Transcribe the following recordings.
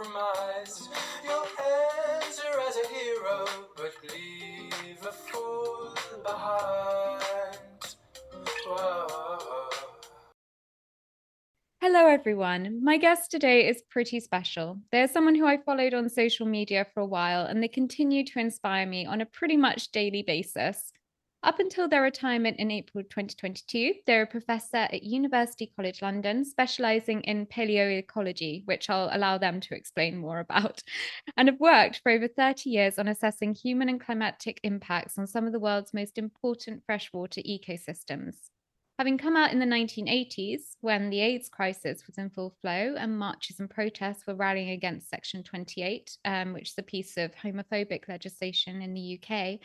compromise. You'll enter as a hero, but leave a fool behind. Whoa. Hello, everyone. My guest today is pretty special. They're someone who I followed on social media for a while, and they continue to inspire me on a pretty much daily basis. Up until their retirement in April 2022, they're a professor at University College London, specialising in paleoecology, which I'll allow them to explain more about, and have worked for over 30 years on assessing human and climatic impacts on some of the world's most important freshwater ecosystems. Having come out in the 1980s, when the AIDS crisis was in full flow and marches and protests were rallying against Section 28, um, which is a piece of homophobic legislation in the UK,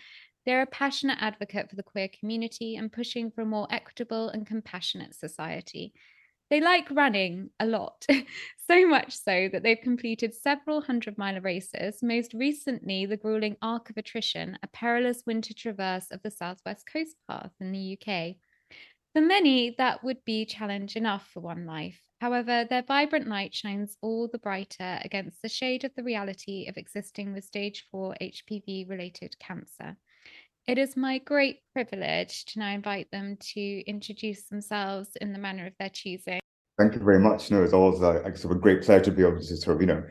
they're a passionate advocate for the queer community and pushing for a more equitable and compassionate society. They like running a lot, so much so that they've completed several hundred mile races, most recently, the grueling Arc of Attrition, a perilous winter traverse of the Southwest Coast Path in the UK. For many, that would be challenge enough for one life. However, their vibrant light shines all the brighter against the shade of the reality of existing with stage 4 HPV related cancer. It is my great privilege to now invite them to introduce themselves in the manner of their choosing. Thank you very much. No, it's always a, a sort of a great pleasure to be able to sort of, you know,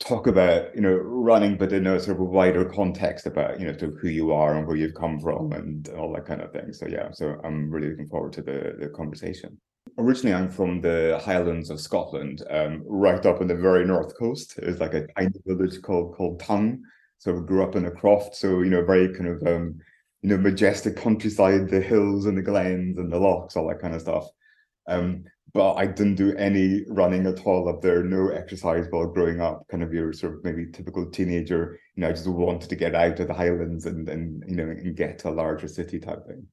talk about, you know, running, but in a sort of a wider context about, you know, sort of who you are and where you've come from and all that kind of thing. So yeah, so I'm really looking forward to the, the conversation. Originally, I'm from the Highlands of Scotland, um, right up on the very north coast. It's like a tiny village called called Tongue. So we grew up in a croft, so you know, very kind of um, you know, majestic countryside, the hills and the glens and the lochs, all that kind of stuff. Um, but I didn't do any running at all up there, no exercise while growing up. Kind of your sort of maybe typical teenager, you know, I just wanted to get out of the highlands and and you know and get to a larger city type thing.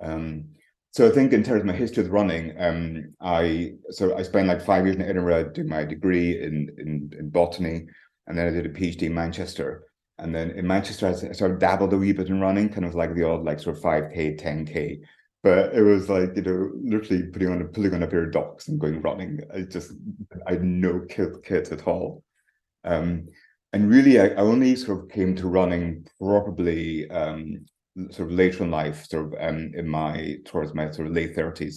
Um, so I think in terms of my history with running, um, I so I spent like five years in Edinburgh doing my degree in in, in botany, and then I did a PhD in Manchester. And then in Manchester, I sort of dabbled a wee bit in running, kind of like the odd like sort of 5K, 10K. But it was like, you know, literally putting on a pulling on a pair of Docs and going running. I just I had no kit kit at all. Um, and really I, I only sort of came to running probably um, sort of later in life, sort of um, in my towards my sort of late 30s.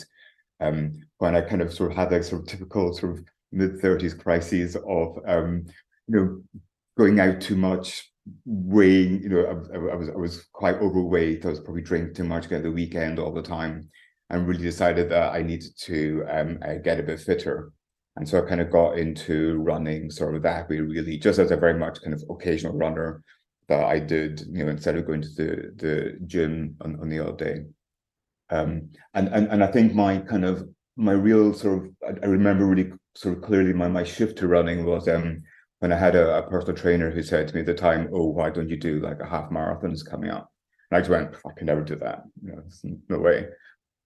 Um, when I kind of sort of had that sort of typical sort of mid 30s crises of um, you know going out too much, weighing, you know, I, I, was I was quite overweight. I was probably drinking too much at the weekend all the time, and really decided that I needed to um, uh, get a bit fitter. And so I kind of got into running sort of that way, really, just as a very much kind of occasional runner that I did, you know, instead of going to the the gym on, on the odd day. Um, and and and I think my kind of my real sort of I, I remember really sort of clearly my my shift to running was um when I had a, a, personal trainer who said to me at the time, "Oh, why don't you do like a half marathon is coming up?" And I just went, "I can never do that. You know, no way."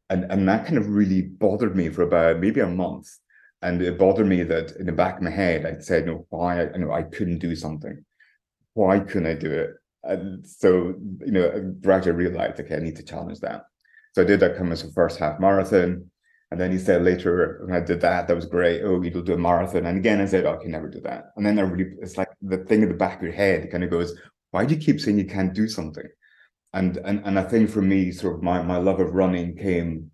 And and that kind of really bothered me for about maybe a month. And it bothered me that in the back of my head, I said, "No, why? I, you know, I couldn't do something. Why couldn't I do it?" And so, you know, gradually realized, okay, I need to challenge that. So I did that of as a first half marathon. And then he said later, when I did that, that was great. Oh, you'll do a marathon. And again, I said, oh, I can never do that. And then I really, it's like the thing in the back of your head kind of goes, why do you keep saying you can't do something? And and and I think for me, sort of my my love of running came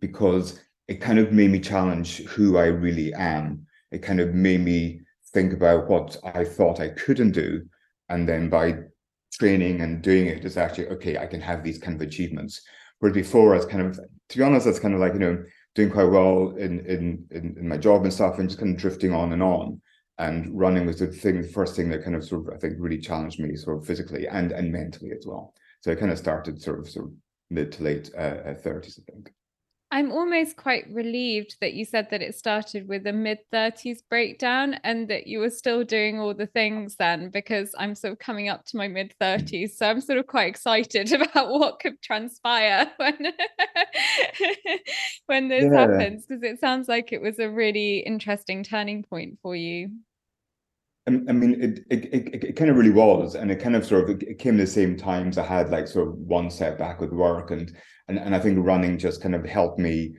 because it kind of made me challenge who I really am. It kind of made me think about what I thought I couldn't do, and then by training and doing it, it's actually okay. I can have these kind of achievements. Where before, I was kind of, to be honest, it's kind of like you know doing quite well in in in, in my job and stuff, and just kind of drifting on and on. And running was the thing, the first thing that kind of sort of I think really challenged me sort of physically and and mentally as well. So I kind of started sort of sort of mid to late uh, 30s, uh, I think. I'm almost quite relieved that you said that it started with a mid 30s breakdown and that you were still doing all the things then, because I'm sort of coming up to my mid 30s. So I'm sort of quite excited about what could transpire when, when this yeah. happens, because it sounds like it was a really interesting turning point for you. I mean, it, it it, it kind of really was, and it kind of sort of it came at the same times. I had like sort of one setback with work, and and and I think running just kind of helped me.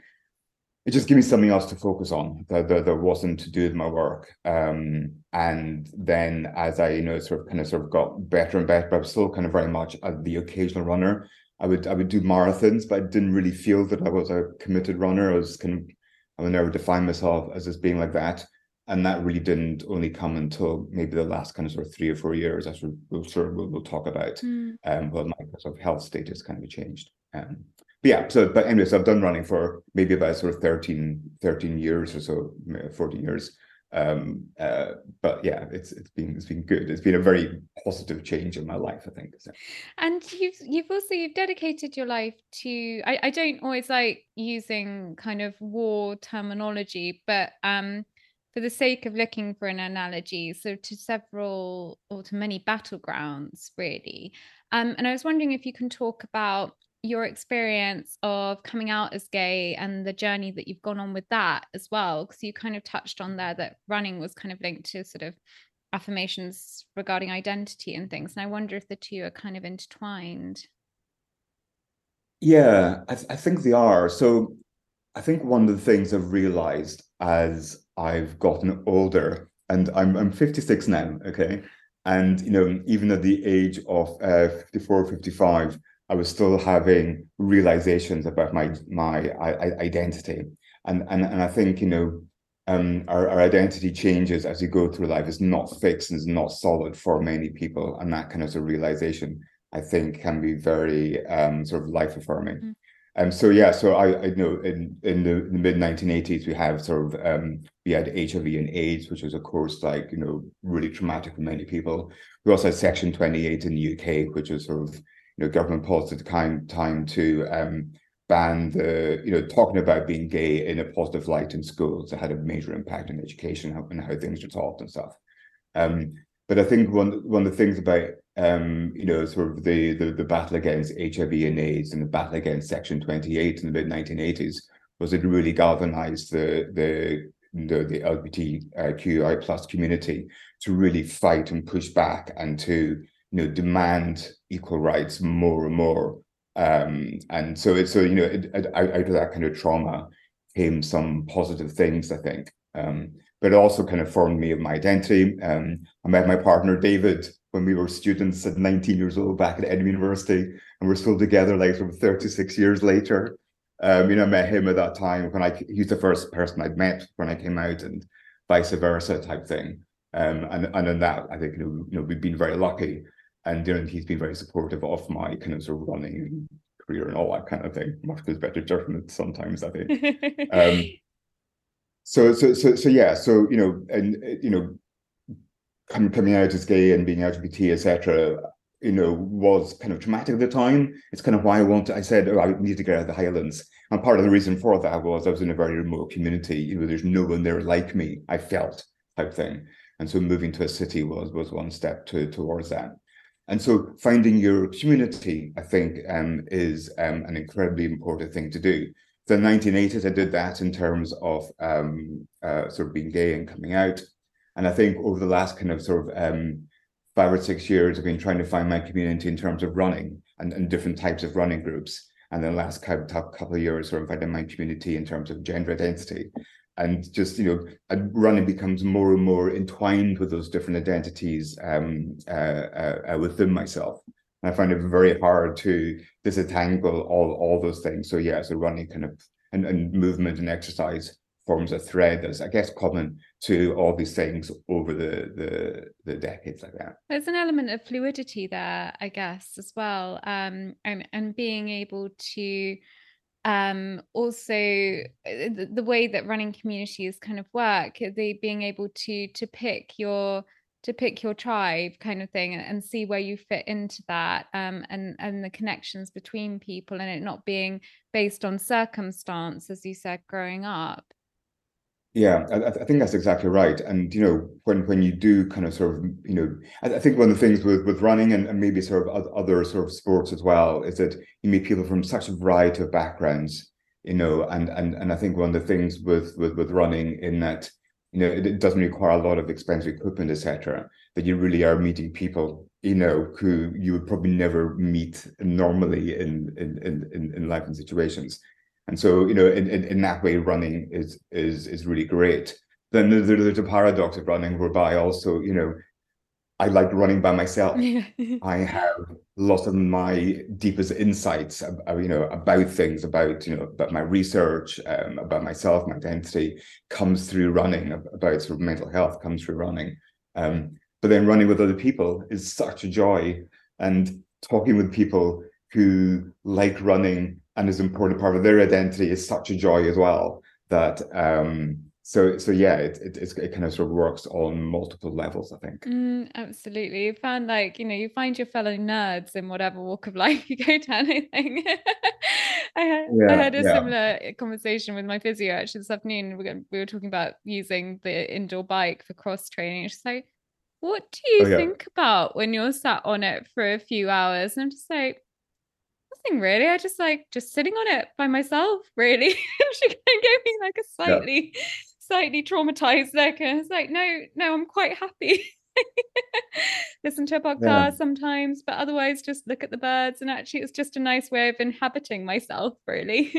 It just gave me something else to focus on that, that, that wasn't to do with my work. Um, and then as I, you know, sort of kind of sort of got better and better, but I was still kind of very much the occasional runner. I would I would do marathons, but I didn't really feel that I was a committed runner. I was kind of I would never define myself as just being like that and that really didn't only come until maybe the last kind of sort of three or four years as we'll sort of we'll, we'll talk about mm. um well my sort of health status kind of changed um yeah so but anyways i've done running for maybe about sort of 13 13 years or so 14 years um uh but yeah it's it's been it's been good it's been a very positive change in my life i think so. and you've you've also you've dedicated your life to I, I don't always like using kind of war terminology but um for the sake of looking for an analogy, so to several or to many battlegrounds, really. Um, and I was wondering if you can talk about your experience of coming out as gay and the journey that you've gone on with that as well, because you kind of touched on there that running was kind of linked to sort of affirmations regarding identity and things. And I wonder if the two are kind of intertwined. Yeah, I, th- I think they are. So I think one of the things I've realized as I've gotten older, and I'm I'm 56 now, okay, and you know even at the age of uh, 54, 55, I was still having realizations about my my identity, and and and I think you know um, our, our identity changes as you go through life. It's not fixed and it's not solid for many people, and that kind of, sort of realization I think can be very um, sort of life affirming. Mm. Um, so yeah, so I, I know in in the, the mid 1980s we have sort of um, we had HIV and AIDS, which was of course like you know really traumatic for many people. We also had Section 28 in the UK, which was sort of know government policy at the time to um, ban the you know talking about being gay in a positive light in schools. It had a major impact on education and how things were taught and stuff. Um, but I think one one of the things about um, you know, sort of the, the, the battle against HIV and AIDS and the battle against Section 28 in the mid 1980s was it really galvanized the the the, the LGBTQI plus community to really fight and push back and to you know demand equal rights more and more. Um, and so it's so you know it, it, out of that kind of trauma came some positive things, I think. Um, but it also kind of formed me of my identity. Um, I met my partner David when we were students at 19 years old back at Edinburgh University, and we're still together like sort of 36 years later. Um, you know, I met him at that time when I he's the first person I'd met when I came out, and vice versa type thing. Um, and and in that, I think you know, you know we've been very lucky, and you know he's been very supportive of my kind of sort of running career and all that kind of thing. Much goes better judgment sometimes, I think. um, so so so so yeah, so you know, and you know, coming out as gay and being LGBT, etc., you know, was kind of traumatic at the time. It's kind of why I wanted, I said, oh, I need to get out of the Highlands. And part of the reason for that was I was in a very remote community. You know, there's no one there like me, I felt type thing. And so moving to a city was was one step to, towards that. And so finding your community, I think, um, is um, an incredibly important thing to do. The 1980s, I did that in terms of um, uh, sort of being gay and coming out. And I think over the last kind of sort of um, five or six years, I've been trying to find my community in terms of running and, and different types of running groups. And then the last couple of years, sort of finding my community in terms of gender identity. And just, you know, running becomes more and more entwined with those different identities um, uh, uh, uh, within myself. And I find it very hard to disentangle all, all those things. So yeah, so running kind of and, and movement and exercise forms a thread that's, I guess, common to all these things over the the the decades like that. There's an element of fluidity there, I guess, as well, um, and and being able to um also uh, the, the way that running communities kind of work the being able to to pick your to pick your tribe kind of thing and, and see where you fit into that um and and the connections between people and it not being based on circumstance as you said growing up yeah, I, I, think that's exactly right. And you know, when when you do kind of sort of, you know, I, I think one of the things with with running and, and, maybe sort of other sort of sports as well is that you meet people from such a variety of backgrounds, you know, and and and I think one of the things with with with running in that, you know, it, it doesn't require a lot of expensive equipment, etc. That you really are meeting people, you know, who you would probably never meet normally in in in in life and situations. And so, you know, in, in, in that way, running is is is really great. Then there's a paradox of running whereby also, you know, I like running by myself. I have lots of my deepest insights, you know, about things, about you know, about my research, um, about myself, my identity, comes through running. About sort of mental health comes through running. Um, but then running with other people is such a joy, and talking with people who like running and is an important part of their identity is such a joy as well that um so so yeah it, it it kind of sort of works on multiple levels i think. Mm, absolutely. You find like you know you find your fellow nerds in whatever walk of life you go to anything I had, yeah, I had a yeah. similar conversation with my physio actually this afternoon. We were, we were talking about using the indoor bike for cross training. She's like what do you oh, yeah. think about when you're sat on it for a few hours? And i'm just like nothing really. I just like just sitting on it by myself, really. she kind of gave me like a slightly, yeah. slightly traumatized look. And it's like, no, no, I'm quite happy. Listen to a podcast yeah. sometimes, but otherwise just look at the birds. And actually, it's just a nice way of inhabiting myself, really.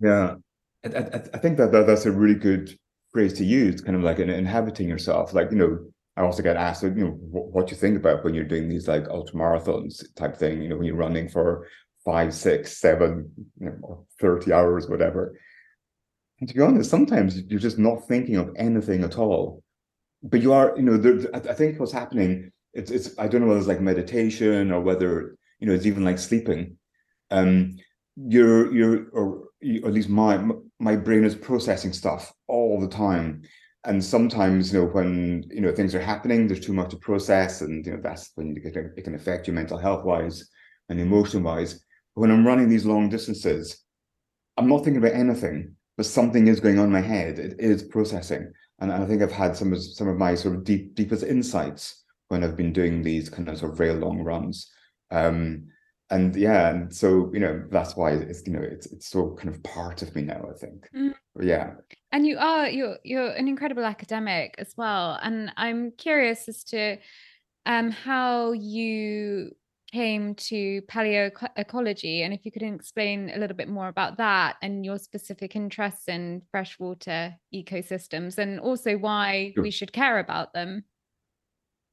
yeah. I, I, I think that, that that's a really good phrase to use, kind of like in, inhabiting yourself. Like, you know, I also get asked, you know, what, you think about when you're doing these like ultra marathons type thing, you know, when you're running for five, six, seven, you know, or 30 hours, whatever. And to be honest, sometimes you're just not thinking of anything at all. But you are, you know, there, I think what's happening, it's, it's, I don't know whether it's like meditation or whether, you know, it's even like sleeping. Um, you're, you're, or, or at least my, my brain is processing stuff all the time and sometimes you know when you know things are happening there's too much to process and you know that's when it can affect you mental health wise and emotion wise. But when i'm running these long distances i'm not thinking about anything but something is going on in my head. It is processing. And i think i've had some of some of my sort of deep deepest insights when i've been doing these kind of sort of very long runs. Um and yeah and so you know that's why it's you know it's it's so kind of part of me now i think. Mm. yeah. And you are you're you're an incredible academic as well. And i'm curious as to um how you came to paleoecology and if you could explain a little bit more about that and your specific interests in freshwater ecosystems and also why sure. we should care about them.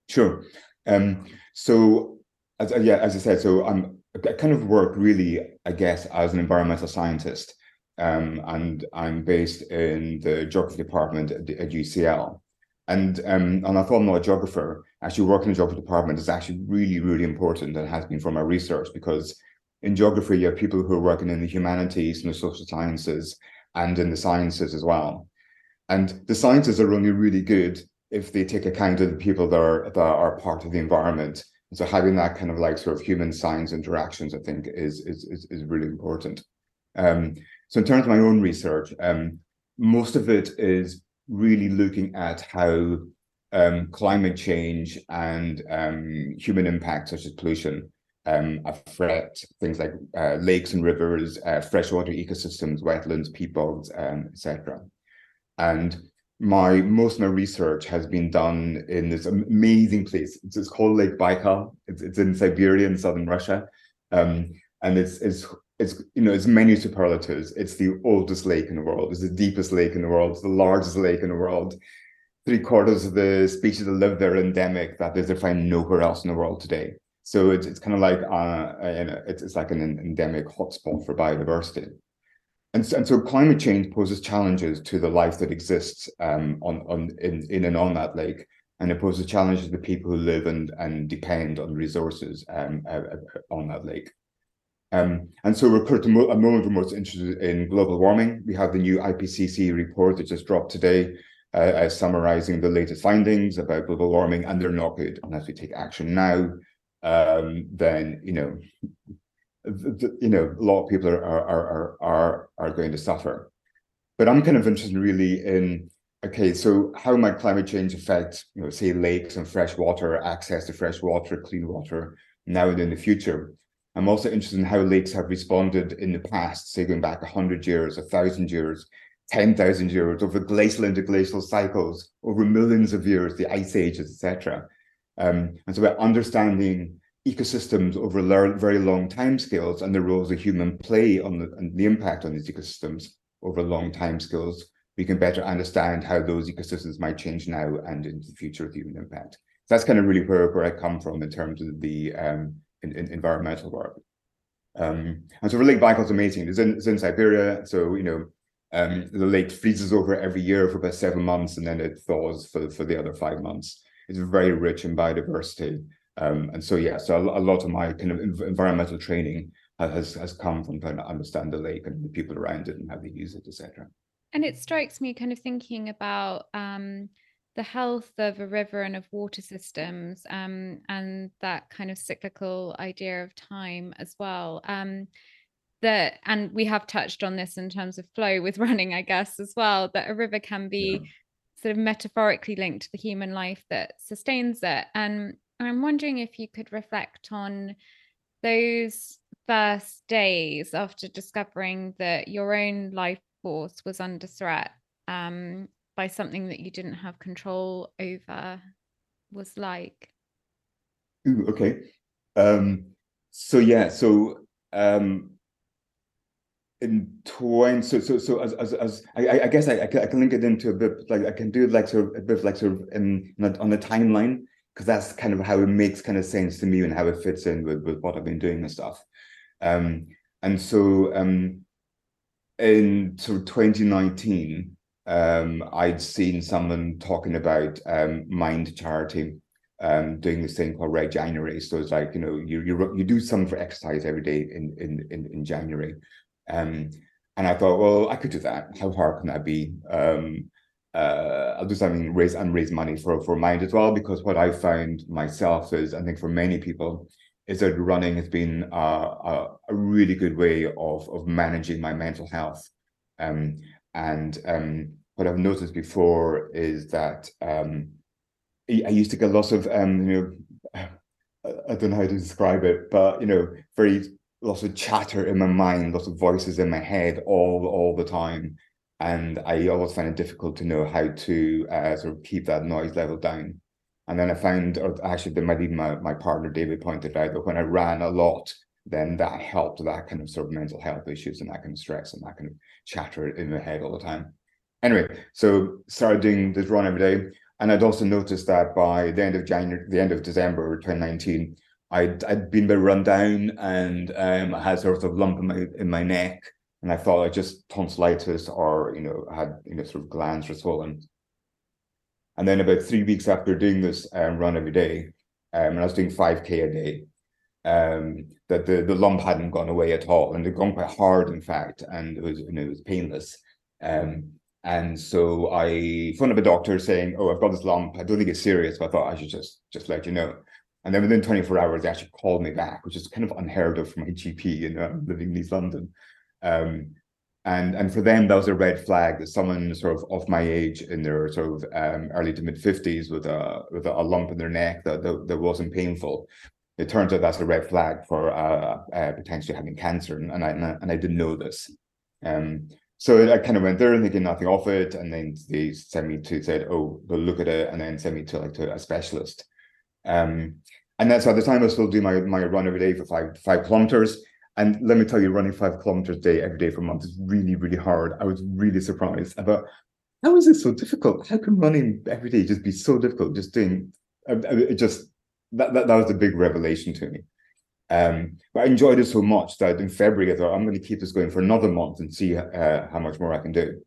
Sure. Um so as, yeah as i said so i'm I kind of work really, I guess, as an environmental scientist. Um, and I'm based in the geography department at, at UCL. And um, and although I'm not a geographer, actually working in the geography department is actually really, really important and has been for my research because in geography, you have people who are working in the humanities and the social sciences and in the sciences as well. And the sciences are only really good if they take account of the people that are that are part of the environment so having that kind of like sort of human science interactions, I think, is is is, is really important. Um, so in terms of my own research, um, most of it is really looking at how um, climate change and um, human impact, such as pollution, um, affect things like uh, lakes and rivers, uh, freshwater ecosystems, wetlands, peat bogs, um, etc. And my most of my research has been done in this amazing place. It's, it's called Lake Baikal. It's, it's in Siberia in southern Russia, um, and it's it's it's you know it's many superlatives. It's the oldest lake in the world. It's the deepest lake in the world. It's the largest lake in the world. Three quarters of the species that live there are endemic. That is, they find nowhere else in the world today. So it's it's kind of like uh, it's it's like an endemic hotspot for biodiversity. And, and so climate change poses challenges to the life that exists um, on, on in, in and on that lake. And it poses challenges to the people who live and, and depend on resources um, uh, uh on that lake. Um, and so we're at a moment we're most interested in global warming. We have the new IPCC report that just dropped today, uh, uh, summarizing the latest findings about global warming, and they're not good. Unless we take action now, um, then you know you know, a lot of people are are are are are going to suffer. But I'm kind of interested really in okay, so how might climate change affect, you know, say lakes and fresh water, access to fresh water, clean water now and in the future? I'm also interested in how lakes have responded in the past, say going back 100 years, 1,000 years, 10,000 years, over glacial interglacial cycles, over millions of years, the ice ages, etc. Um, and so by understanding ecosystems over very long time scales and the roles that human play on the, and the impact on these ecosystems over long time scales, we can better understand how those ecosystems might change now and in the future with human impact. So that's kind of really where, where I come from in terms of the um, in, in environmental work. Um, and so for Lake Baikal is amazing. It's in, it's in Siberia, so you know um, the lake freezes over every year for about seven months, and then it thaws for for the other five months. It's very rich in biodiversity. Um, and so, yeah, so a, a, lot of my kind of environmental training has has come from trying to understand the lake and the people around it and how they use it, etc. And it strikes me kind of thinking about um, the health of a river and of water systems um, and that kind of cyclical idea of time as well. Um, that and we have touched on this in terms of flow with running, I guess, as well, that a river can be yeah. sort of metaphorically linked to the human life that sustains it. And I'm wondering if you could reflect on those first days after discovering that your own life force was under threat um, by something that you didn't have control over was like. Ooh, okay. Um, so yeah, so um, in twine, so so so as as, as I, I guess I, I can link it into a bit like I can do it like sort of a bit like sort of in, on the timeline because that's kind of how it makes kind of sense to me and how it fits in with, with what I've been doing and stuff. Um, and so um, in sort of 2019, um, I'd seen someone talking about um, Mind Charity um, doing this thing called Red January. So it's like you know you you you do something for exercise every day in in in, in January, um, and I thought, well, I could do that. How hard can that be? Um, uh, I'll do something raise and raise money for for Mind as well because what I found myself is I think for many people is that running has been a, a, a really good way of of managing my mental health. Um, and um, what I've noticed before is that um, I used to get lots of um, you know I don't know how to describe it, but you know, very lots of chatter in my mind, lots of voices in my head all all the time and I always find it difficult to know how to uh, sort of keep that noise level down. And then I found, or actually, the, my, my, my partner David pointed out that when I ran a lot, then that helped that kind of sort of mental health issues and that kind of stress and that kind of chatter in my head all the time. Anyway, so started doing this run every day. And I'd also noticed that by the end of January, the end of December 2019, I'd I'd been a bit run down and um, I had sort of a lump in my in my neck and I thought I just tonsillitis or you know had you know sort of glands were swollen. And then about three weeks after doing this um, run every day, um, and I was doing five k a day, um, that the the lump hadn't gone away at all, and it had gone quite hard, in fact, and it was you know it was painless. Um, and so I phoned up a doctor saying, "Oh, I've got this lump. I don't think it's serious, but I thought I should just just let you know." And then within 24 hours, they actually called me back, which is kind of unheard of for my GP, you know, living in East London. Um, and and for them that was a red flag that someone sort of of my age in their sort of um, early to mid 50s with a with a, lump in their neck that, that, that wasn't painful. It turns out that's a red flag for uh, uh, potentially having cancer and, and I and I didn't know this. Um so I kind of went there and thinking nothing of it and then they sent me to said oh they'll look at it and then sent me to like to a specialist. Um and that's at the time I was still doing my my run every day for five five kilometers and let me tell you, running five kilometers a day every day for a month is really, really hard. I was really surprised about how is it so difficult? How can running every day just be so difficult? Just doing it just that, that that was a big revelation to me. Um, but I enjoyed it so much that in February I thought I'm going to keep this going for another month and see uh, how much more I can do.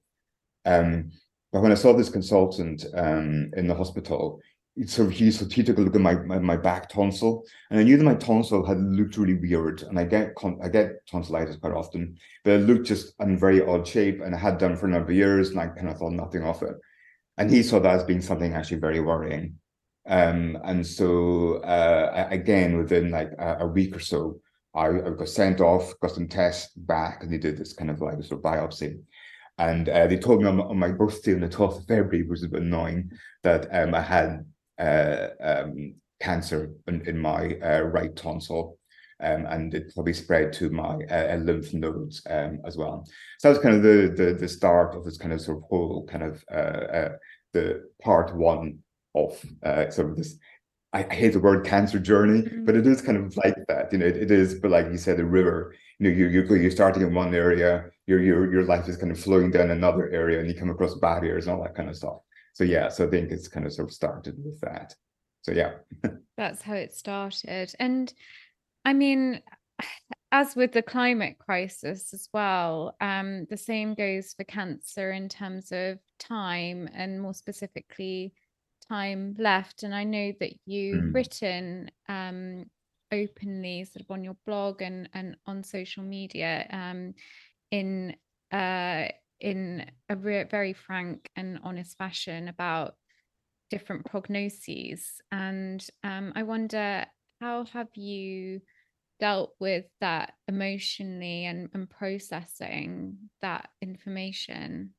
Um, but when I saw this consultant um, in the hospital, so he so he took a look at my, my, my back tonsil, and I knew that my tonsil had looked really weird, and I get I get tonsillitis quite often, but it looked just in very odd shape, and I had done for a number of years, and I kind of thought nothing of it, and he saw that as being something actually very worrying, um, and so uh, again within like a, a week or so, I, I, got sent off, got some tests back, and they did this kind of like sort of biopsy. And uh, they told me on, on my birthday on the 12th of February, which was a bit annoying, that um, I had uh, um, cancer in, in my uh, right tonsil. Um, and it probably spread to my uh, lymph nodes um, as well. So that was kind of the, the the start of this kind of sort of whole kind of uh, uh, the part one of uh, sort of this. I, hate the word cancer journey, mm-hmm. but it is kind of like that. You know, it, it is, but like you said, a river. You know, you you you're starting in one area, your your your life is kind of flowing down another area, and you come across barriers and all that kind of stuff so yeah so i think it's kind of sort of started with that. So yeah. That's how it started. And i mean as with the climate crisis as well um, the same goes for cancer in terms of time and more specifically time left. And i know that you've mm. written um, openly sort of on your blog and and on social media um, in uh, in a re- very frank and honest fashion about different prognoses. And um, I wonder, how have you dealt with that emotionally and, and processing that information?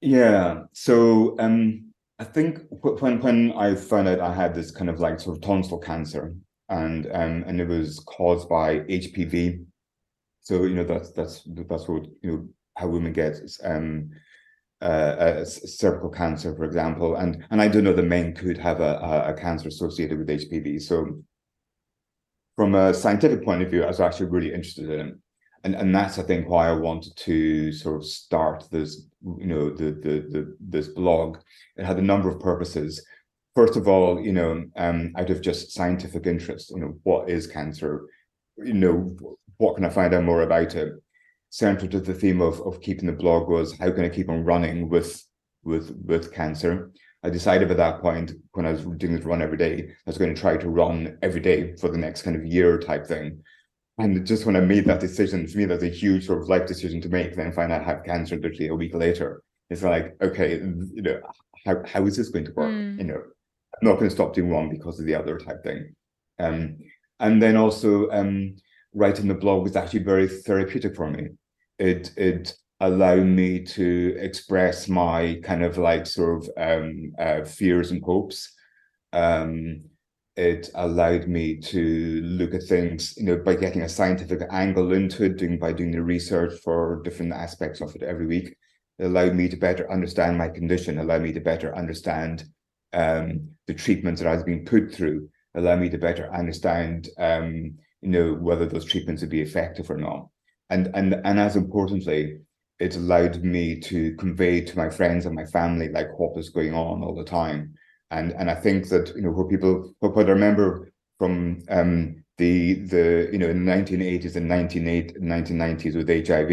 Yeah. So um, I think when when I found out I had this kind of like sort of tonsil cancer, and um, and it was caused by HPV. So you know that's that's that's what you know how women get um, uh, cervical cancer, for example, and and I do know that men could have a, a cancer associated with HPV. So, from a scientific point of view, I was actually really interested in it, and and that's I think why I wanted to sort of start this, you know, the the the this blog. It had a number of purposes. First of all, you know, um, out of just scientific interest, you know, what is cancer? You know, what can I find out more about it? Central to the theme of, of keeping the blog was how can I keep on running with with with cancer. I decided at that point when I was doing this run every day, I was going to try to run every day for the next kind of year type thing. And just when I made that decision, for me, that's a huge sort of life decision to make. Then find out I have cancer literally a week later. It's like, okay, you know, how, how is this going to work? Mm. You know, I'm not going to stop doing one because of the other type thing. Um, and then also um, writing the blog was actually very therapeutic for me it it allowed me to express my kind of like sort of um, uh, fears and hopes. Um, it allowed me to look at things, you know, by getting a scientific angle into it, doing by doing the research for different aspects of it every week. It allowed me to better understand my condition, allowed me to better understand um, the treatments that I was being put through, allowed me to better understand, um, you know, whether those treatments would be effective or not and and and as importantly it allowed me to convey to my friends and my family like what was going on all the time. And and i think that you know what people what, i remember from um the the you know in the 1980s and 1990s with hiv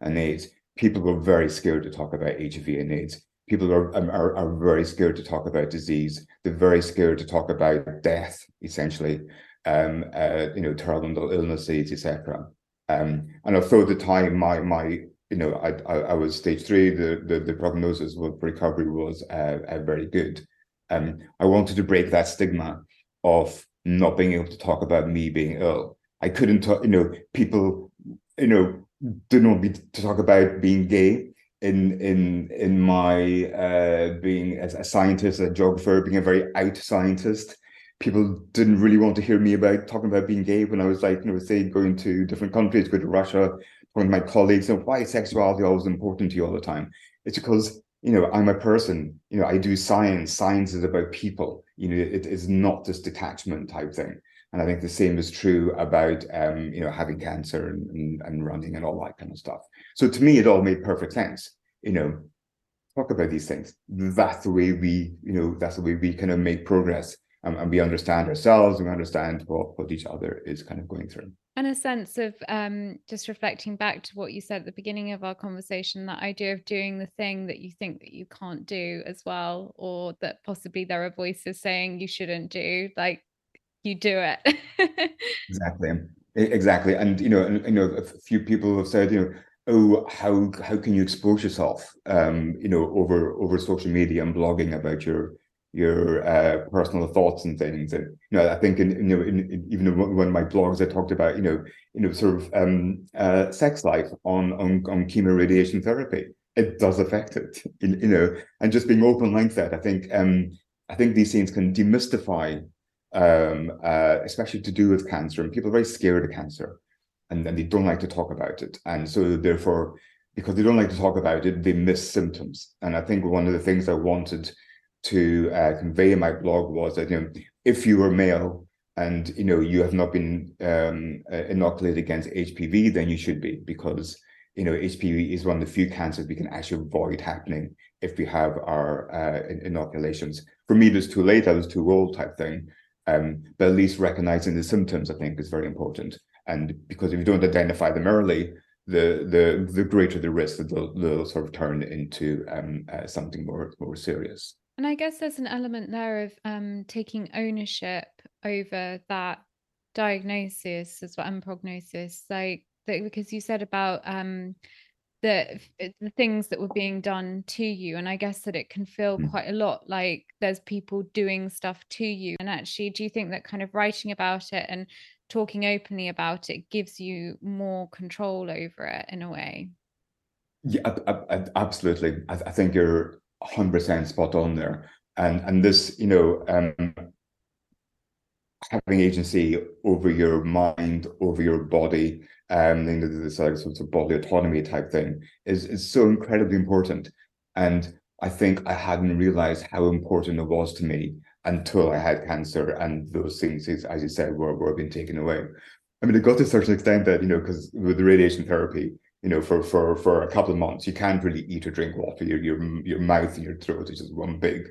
and aids people were very scared to talk about hiv and aids. People are, are are very scared to talk about disease. They're very scared to talk about death essentially um uh, you know terminal illnesses etc um, and although the time my my you know I, I, I was stage three, the the, the prognosis for recovery was uh, uh, very good. Um, I wanted to break that stigma of not being able to talk about me being ill. I couldn't talk, you know, people, you know, didn't want me to talk about being gay in in in my uh, being as a scientist, a geographer, being a very out scientist people didn't really want to hear me about talking about being gay when I was like, you know, say going to different countries, go to Russia, one of my colleagues, and why is sexuality always important to you all the time? It's because, you know, I'm a person, you know, I do science. Science is about people, you know, it is not this detachment type thing. And I think the same is true about, um, you know, having cancer and, and, and running and all that kind of stuff. So to me, it all made perfect sense. You know, talk about these things. That's the way we, you know, that's the way we kind of make progress and, and we understand ourselves and we understand what, what each other is kind of going through. And a sense of um, just reflecting back to what you said at the beginning of our conversation that idea of doing the thing that you think that you can't do as well or that possibly there are voices saying you shouldn't do like you do it. Exactly. Exactly. And you know and, you know a few people have said you know oh how how can you expose yourself um you know over over social media and blogging about your your uh, personal thoughts and things. And you know, I think in you know, in, in, even in one of my blogs, I talked about you know, you know, sort of um, uh, sex life on on on chemo radiation therapy. It does affect it, you know, and just being open like that. I think um, I think these things can demystify, um, uh, especially to do with cancer. And people are very scared of cancer, and, and they don't like to talk about it. And so therefore, because they don't like to talk about it, they miss symptoms. And I think one of the things I wanted to uh, convey in my blog was that you know if you are male and you know you have not been um, uh, inoculated against HPV, then you should be because you know HPV is one of the few cancers we can actually avoid happening if we have our uh, inoculations. For me, it was too late; I was too old, type thing. Um, but at least recognizing the symptoms, I think, is very important. And because if you don't identify them early, the the the greater the risk that they'll, they'll sort of turn into um, uh, something more more serious. And I guess there's an element there of um, taking ownership over that diagnosis as well and prognosis, like that, because you said about um, the the things that were being done to you, and I guess that it can feel mm. quite a lot like there's people doing stuff to you. And actually, do you think that kind of writing about it and talking openly about it gives you more control over it in a way? Yeah, absolutely. I, I think you're 100% spot on there. And and this, you know, um, having agency over your mind, over your body, um, you know, this like sort of body autonomy type thing is is so incredibly important. And I think I hadn't realized how important it was to me until I had cancer and those things, as you said, were, were being taken away. I mean, it got to a certain extent that, you know, because with the radiation therapy, you know, for for for a couple of months, you can't really eat or drink water. Your your your mouth and your throat is just one big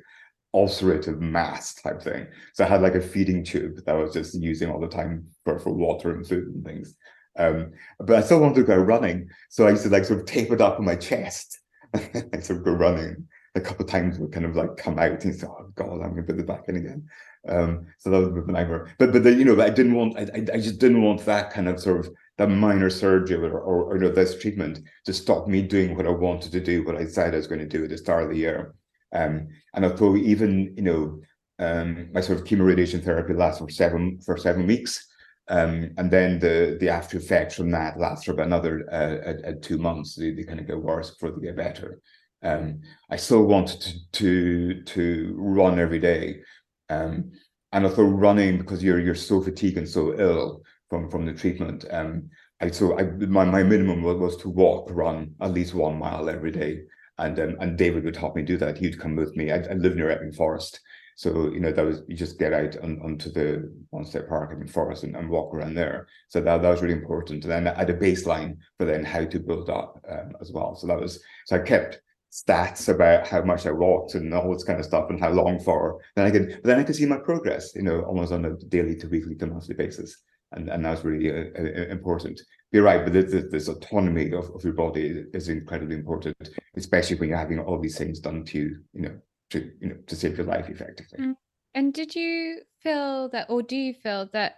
ulcerative mass type thing. So I had like a feeding tube that I was just using all the time for for water and food and things. Um, but I still wanted to go running, so I used to like sort of tape it up on my chest, and sort of go running. A couple of times would kind of like come out and say, "Oh God, I'm going to put it back in again." Um, so that was a bit of a nightmare. But but the, you know, I didn't want, I, I just didn't want that kind of sort of that minor surgery or, or, or this treatment to stop me doing what I wanted to do, what I said I was going to do at the start of the year. Um, and although even, you know, um, my sort of chemo radiation therapy lasts for seven for seven weeks. Um, and then the the after effects from that lasts for about another uh, two months. They, they kind of get worse before they get better. Um, I still wanted to to to run every day, um, and although running because you're you're so fatigued and so ill, from from the treatment. Um, I so I my, my minimum was, was to walk, run at least one mile every day, and um, and David would help me do that. He'd come with me. I, I live near Epping Forest, so you know that was you just get out on, onto the Wanstead Park Epping Forest and, and walk around there. So that that was really important. And then I had a baseline for then how to build up um, as well. So that was so I kept stats about how much I walked and all this kind of stuff and how long for. Then I could, then I could see my progress, you know, almost on a daily to weekly to monthly basis and, and that's really uh, uh, important. You're right, but this, this autonomy of, of your body is incredibly important, especially when you're having all these things done to you, you know, to you know to save your life effectively. Mm. And did you feel that, or do you feel that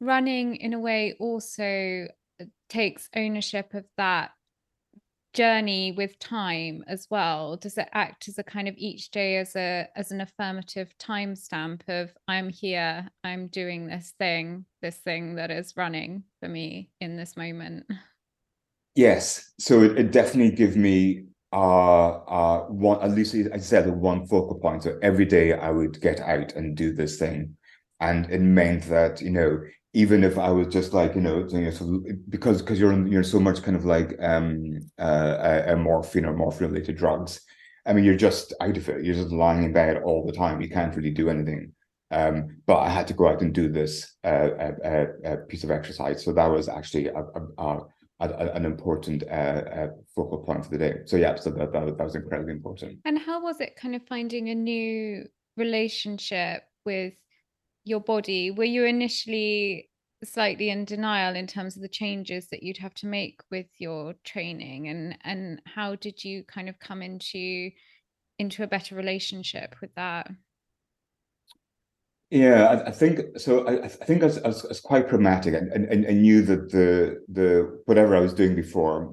running in a way also uh, takes ownership of that journey with time as well? Does it act as a kind of each day as a as an affirmative timestamp of i'm here i'm doing this thing this thing that is running for me in this moment yes. So it, it definitely gives me uh uh one at least i said one focal point. So every day i would get out and do this thing. And it meant that you know even if I was just like you know, know so because because you're you're so much kind of like um uh, a, morphine or morphine related drugs. I mean, you're just out of it. You're just lying in bed all the time. You can't really do anything. Um, but I had to go out and do this uh, a, a, piece of exercise. So that was actually a, a, an important uh, uh, focal point for the day. So yeah, so that, that that was incredibly important. And how was it kind of finding a new relationship with your body, were you initially slightly in denial in terms of the changes that you'd have to make with your training? And and how did you kind of come into into a better relationship with that? Yeah i, I think so i, I think I was, I was, I quite pragmatic and, and, and knew that the the whatever i was doing before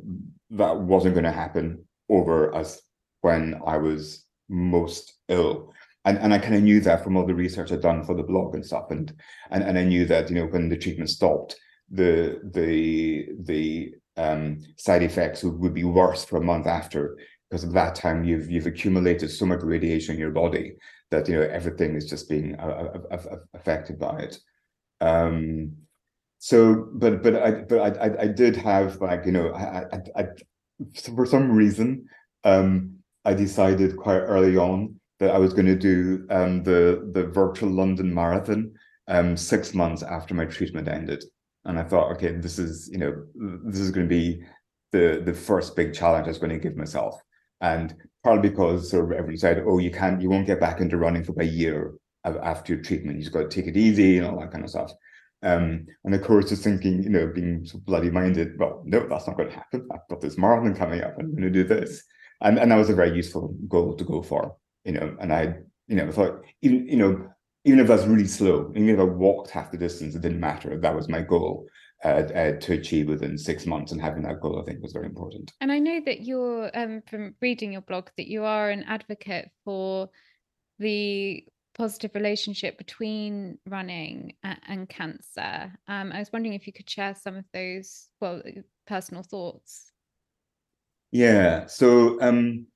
that wasn't going to happen over as when i was most ill and and I kind of knew that from all the research I'd done for the blog and stuff, and and and I knew that you know when the treatment stopped, the the the um, side effects would, would be worse for a month after because at that time you've you've accumulated so much radiation in your body that you know everything is just being uh, uh, uh, affected by it. Um, so, but but I but I I, did have like you know I, I, I for some reason um, I decided quite early on that I was going to do um, the the virtual London Marathon um, six months after my treatment ended, and I thought, okay, this is you know this is going to be the the first big challenge I was going to give myself, and partly because sort of everybody said, oh, you can't, you won't get back into running for about a year after your treatment. You just got to take it easy and all that kind of stuff. Um, and of course, just thinking, you know, being so bloody minded, well, no, that's not going to happen. I've got this marathon coming up. I'm going to do this. And, and that was a very useful goal to go for you know, and I, you know, thought even, you know, even if I was really slow, even if I walked half the distance, it didn't matter. That was my goal uh, uh, to achieve within six months, and having that goal, I think, was very important. And I know that you're, um, from reading your blog, that you are an advocate for the positive relationship between running and, and cancer. Um, I was wondering if you could share some of those, well, personal thoughts. Yeah. So. Um,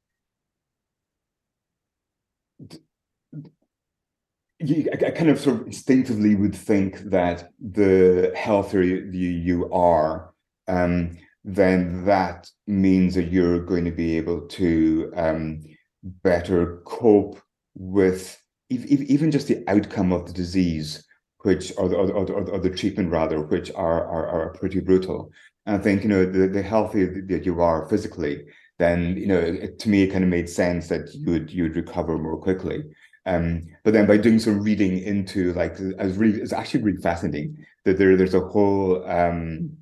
you, I kind of sort of instinctively would think that the healthier you, you are, um, then that means that you're going to be able to um, better cope with even just the outcome of the disease, which or the, or, or, or the treatment rather, which are, are, are pretty brutal. And I think you know the, the healthier that you are physically, then you know it, to me it kind of made sense that you would you would recover more quickly. Um, but then by doing some reading into like I was really it's actually really fascinating that there there's a whole um,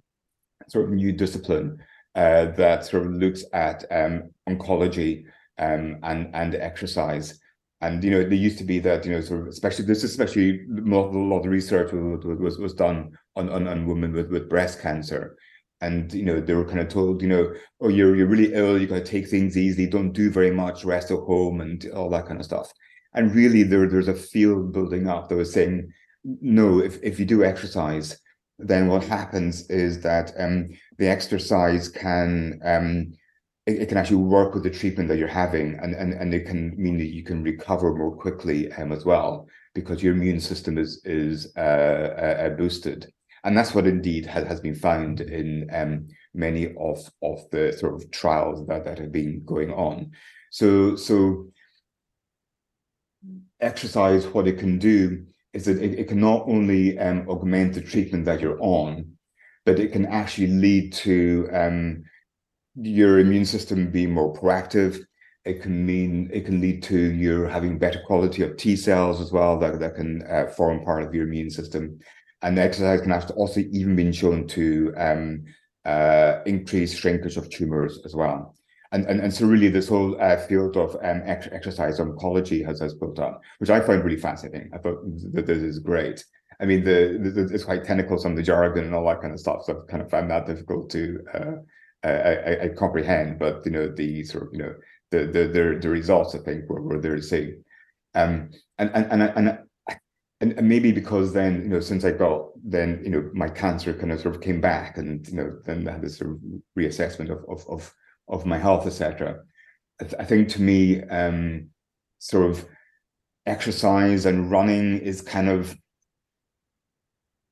sort of new discipline uh, that sort of looks at um, oncology um, and and exercise. And you know, there used to be that you know, sort of especially this, especially a lot of the research was was, was done on, on on women with with breast cancer, and you know they were kind of told you know oh you're you're really ill you got to take things easy don't do very much rest at home and all that kind of stuff. And really there there's a field building up that was saying no if, if you do exercise then what happens is that um, the exercise can um, it, it, can actually work with the treatment that you're having and, and, and it can mean that you can recover more quickly um, as well because your immune system is is uh, uh, boosted and that's what indeed has, has been found in um, many of of the sort of trials that that have been going on. So so exercise, what it can do is that it, it can not only um, augment the treatment that you're on, but it can actually lead to um, your immune system being more proactive. It can mean it can lead to your having better quality of T cells as well that, that can uh, form part of your immune system and exercise can have also even been shown to um, uh, increase shrinkage of tumors as well. And, and, and so really this whole uh, field of um, ex exercise oncology has, has built up, which I find really fascinating. I thought that this is great. I mean, the, the, it's quite technical, some of the jargon and all that kind of stuff. So I've kind of found that difficult to uh, I, I, comprehend. But you know, the sort of you know the the the, the results I think were, were there to see. Um, and and and and and, and maybe because then you know since I got then you know my cancer kind of sort of came back and you know then I had this sort of reassessment of of of, of my health etc. I, th- I, think to me um, sort of exercise and running is kind of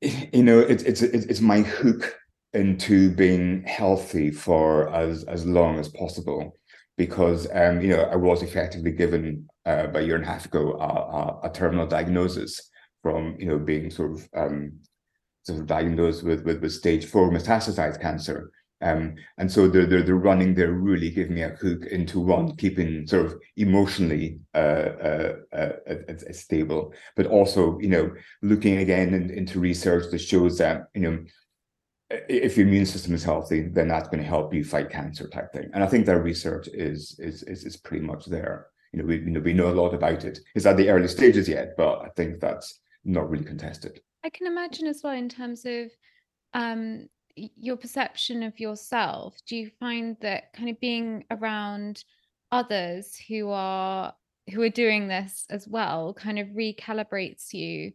you know it's it's it's my hook into being healthy for as as long as possible because um, you know I was effectively given uh, about a year and a half ago a, a terminal diagnosis from you know being sort of um, sort of diagnosed with, with with stage four metastasized cancer, Um, and so the, the the running there really giving me a hook into one, keeping sort of emotionally uh, uh, uh, uh, stable, but also you know looking again in, into research that shows that you know if your immune system is healthy, then that's going to help you fight cancer type thing. And I think that research is is is, is pretty much there. You know, we you know we know a lot about it. It's at the early stages yet, but I think that's not really contested. I can imagine as well in terms of um your perception of yourself. Do you find that kind of being around others who are who are doing this as well kind of recalibrates you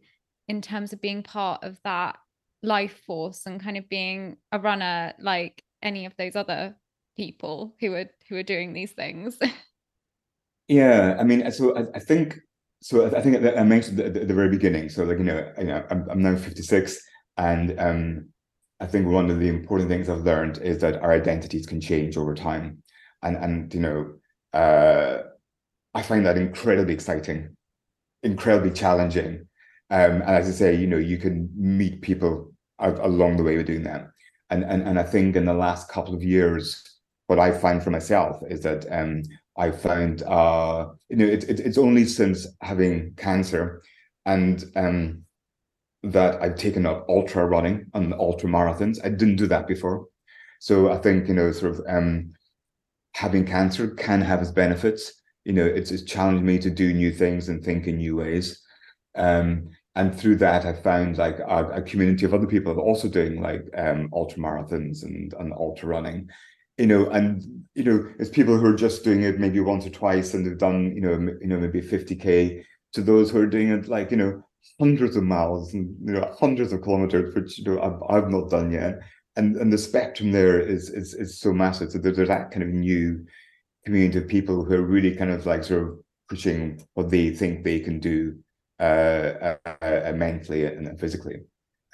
in terms of being part of that life force and kind of being a runner like any of those other people who are who are doing these things yeah i mean so i, I think so i think i mentioned at the, very beginning so like you know, you know I'm, I'm now 56 and um i think one of the important things i've learned is that our identities can change over time and and you know uh i find that incredibly exciting incredibly challenging um, and as I say, you know, you can meet people along the way with doing that. And, and and I think in the last couple of years, what I find for myself is that um, I found uh, you know it, it, it's only since having cancer and um, that I've taken up ultra running and ultra marathons. I didn't do that before, so I think you know sort of um, having cancer can have its benefits. You know, it's, it's challenged me to do new things and think in new ways. Um, and through that, I found like a, a community of other people also doing like um, ultra marathons and, and ultra running, you know, and you know, it's people who are just doing it maybe once or twice and they've done, you know, you know, maybe 50k to those who are doing it like, you know, hundreds of miles and you know, hundreds of kilometers, which you know I've, I've not done yet. And and the spectrum there is is is so massive. So there's that kind of new community of people who are really kind of like sort of pushing what they think they can do uh, uh, uh, mentally and physically.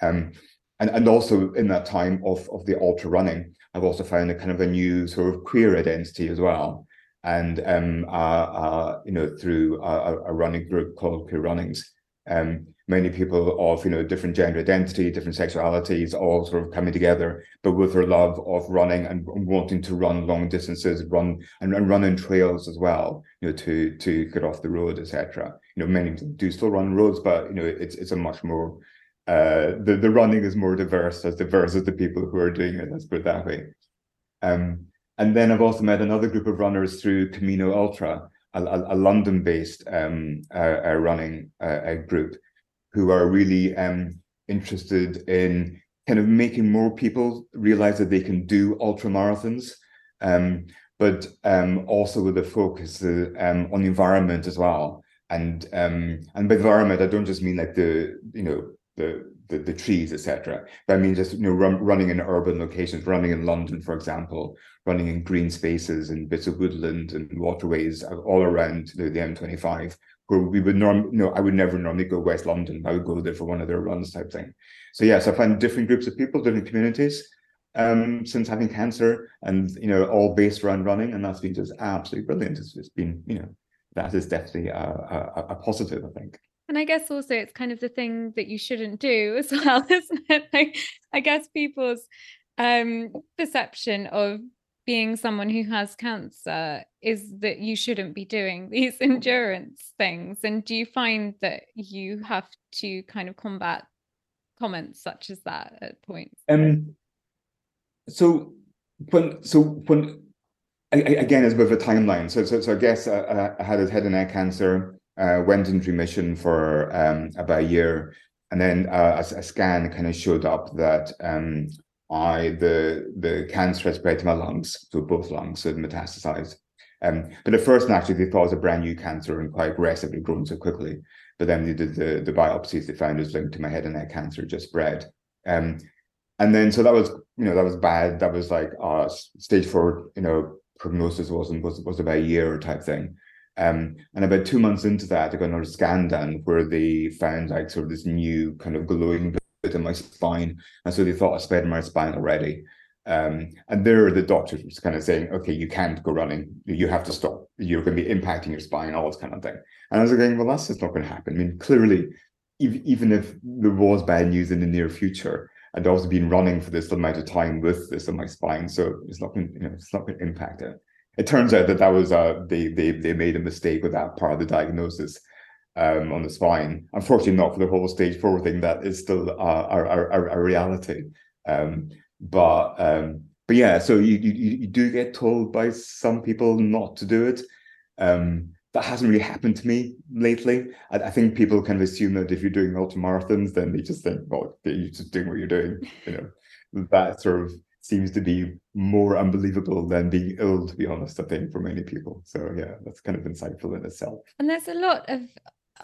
Um, and, and also in that time of, of the ultra running, I've also found a kind of a new sort of queer identity as well. And um, uh, uh, you know, through a, a, running group called Queer Runnings, um, many people of you know different gender identity, different sexualities, all sort of coming together, but with their love of running and wanting to run long distances, run and, and run in trails as well, you know, to to get off the road, etc you know many do still run roads, but you know it's it's a much more uh, the the running is more diverse as diverse as the people who are doing it. Let's put it that way. Um, and then I've also met another group of runners through Camino Ultra, a, a, a London-based um, uh, running group, who are really um, interested in kind of making more people realize that they can do ultra marathons, um, but um, also with a focus uh, um, on the environment as well and and by environment i don't just mean like the you know the the, the trees etc That means just you know run, running in urban locations running in london for example running in green spaces and bits of woodland and waterways all around the, the m25 where we would norm you know i would never normally go west london. I would go there for one of their runs type thing. So yes i find different groups of people different communities um since having cancer and you know all based around running and that's been just absolutely brilliant. It's, it's been you know that is definitely a, a, a positive, I think. And I guess also it's kind of the thing that you shouldn't do as well, isn't it? Like, I guess people's um, perception of being someone who has cancer is that you shouldn't be doing these endurance things. And do you find that you have to kind of combat comments such as that at points? Um, so when so when i again, it's a bit of a timeline. So, so, so I guess I, uh, uh, I had a head and neck cancer, uh, went into remission for um, about a year, and then uh, a, a, scan kind of showed up that um, I the the cancer had spread to my lungs, so both lungs, so it metastasized. Um, but at first, naturally, they thought it was a brand new cancer and quite aggressively grown so quickly. But then they did the, the biopsies they found it was linked to my head and neck cancer just spread. Um, and then so that was you know that was bad. That was like uh, stage four, you know, prognosis wasn't was was about a year type thing. Um, and about two months into that, I got another scan done where they found like sort of this new kind of glowing bit in my spine, and so they thought I sped my spine already. Um, and there, are the doctors was kind of saying, "Okay, you can't go running. You have to stop. You're going to be impacting your spine, all this kind of thing." And I was going, "Well, that's just not going to happen." I mean, clearly, even if there was bad news in the near future, I'd also been running for this amount of time with this on my spine, so it's not going, you know, it's not going to impact it. It turns out that that was uh, they they they made a mistake with that part of the diagnosis um, on the spine. Unfortunately, not for the whole stage four thing. That is still a reality. Um, but um, but yeah, so you, you you do get told by some people not to do it. Um, that hasn't really happened to me lately. I, I, think people kind of assume that if you're doing ultra marathons, then they just think, well, you're just doing what you're doing. You know, that sort of seems to be more unbelievable than being ill, to be honest, I think, for many people. So yeah, that's kind of insightful in itself. And there's a lot of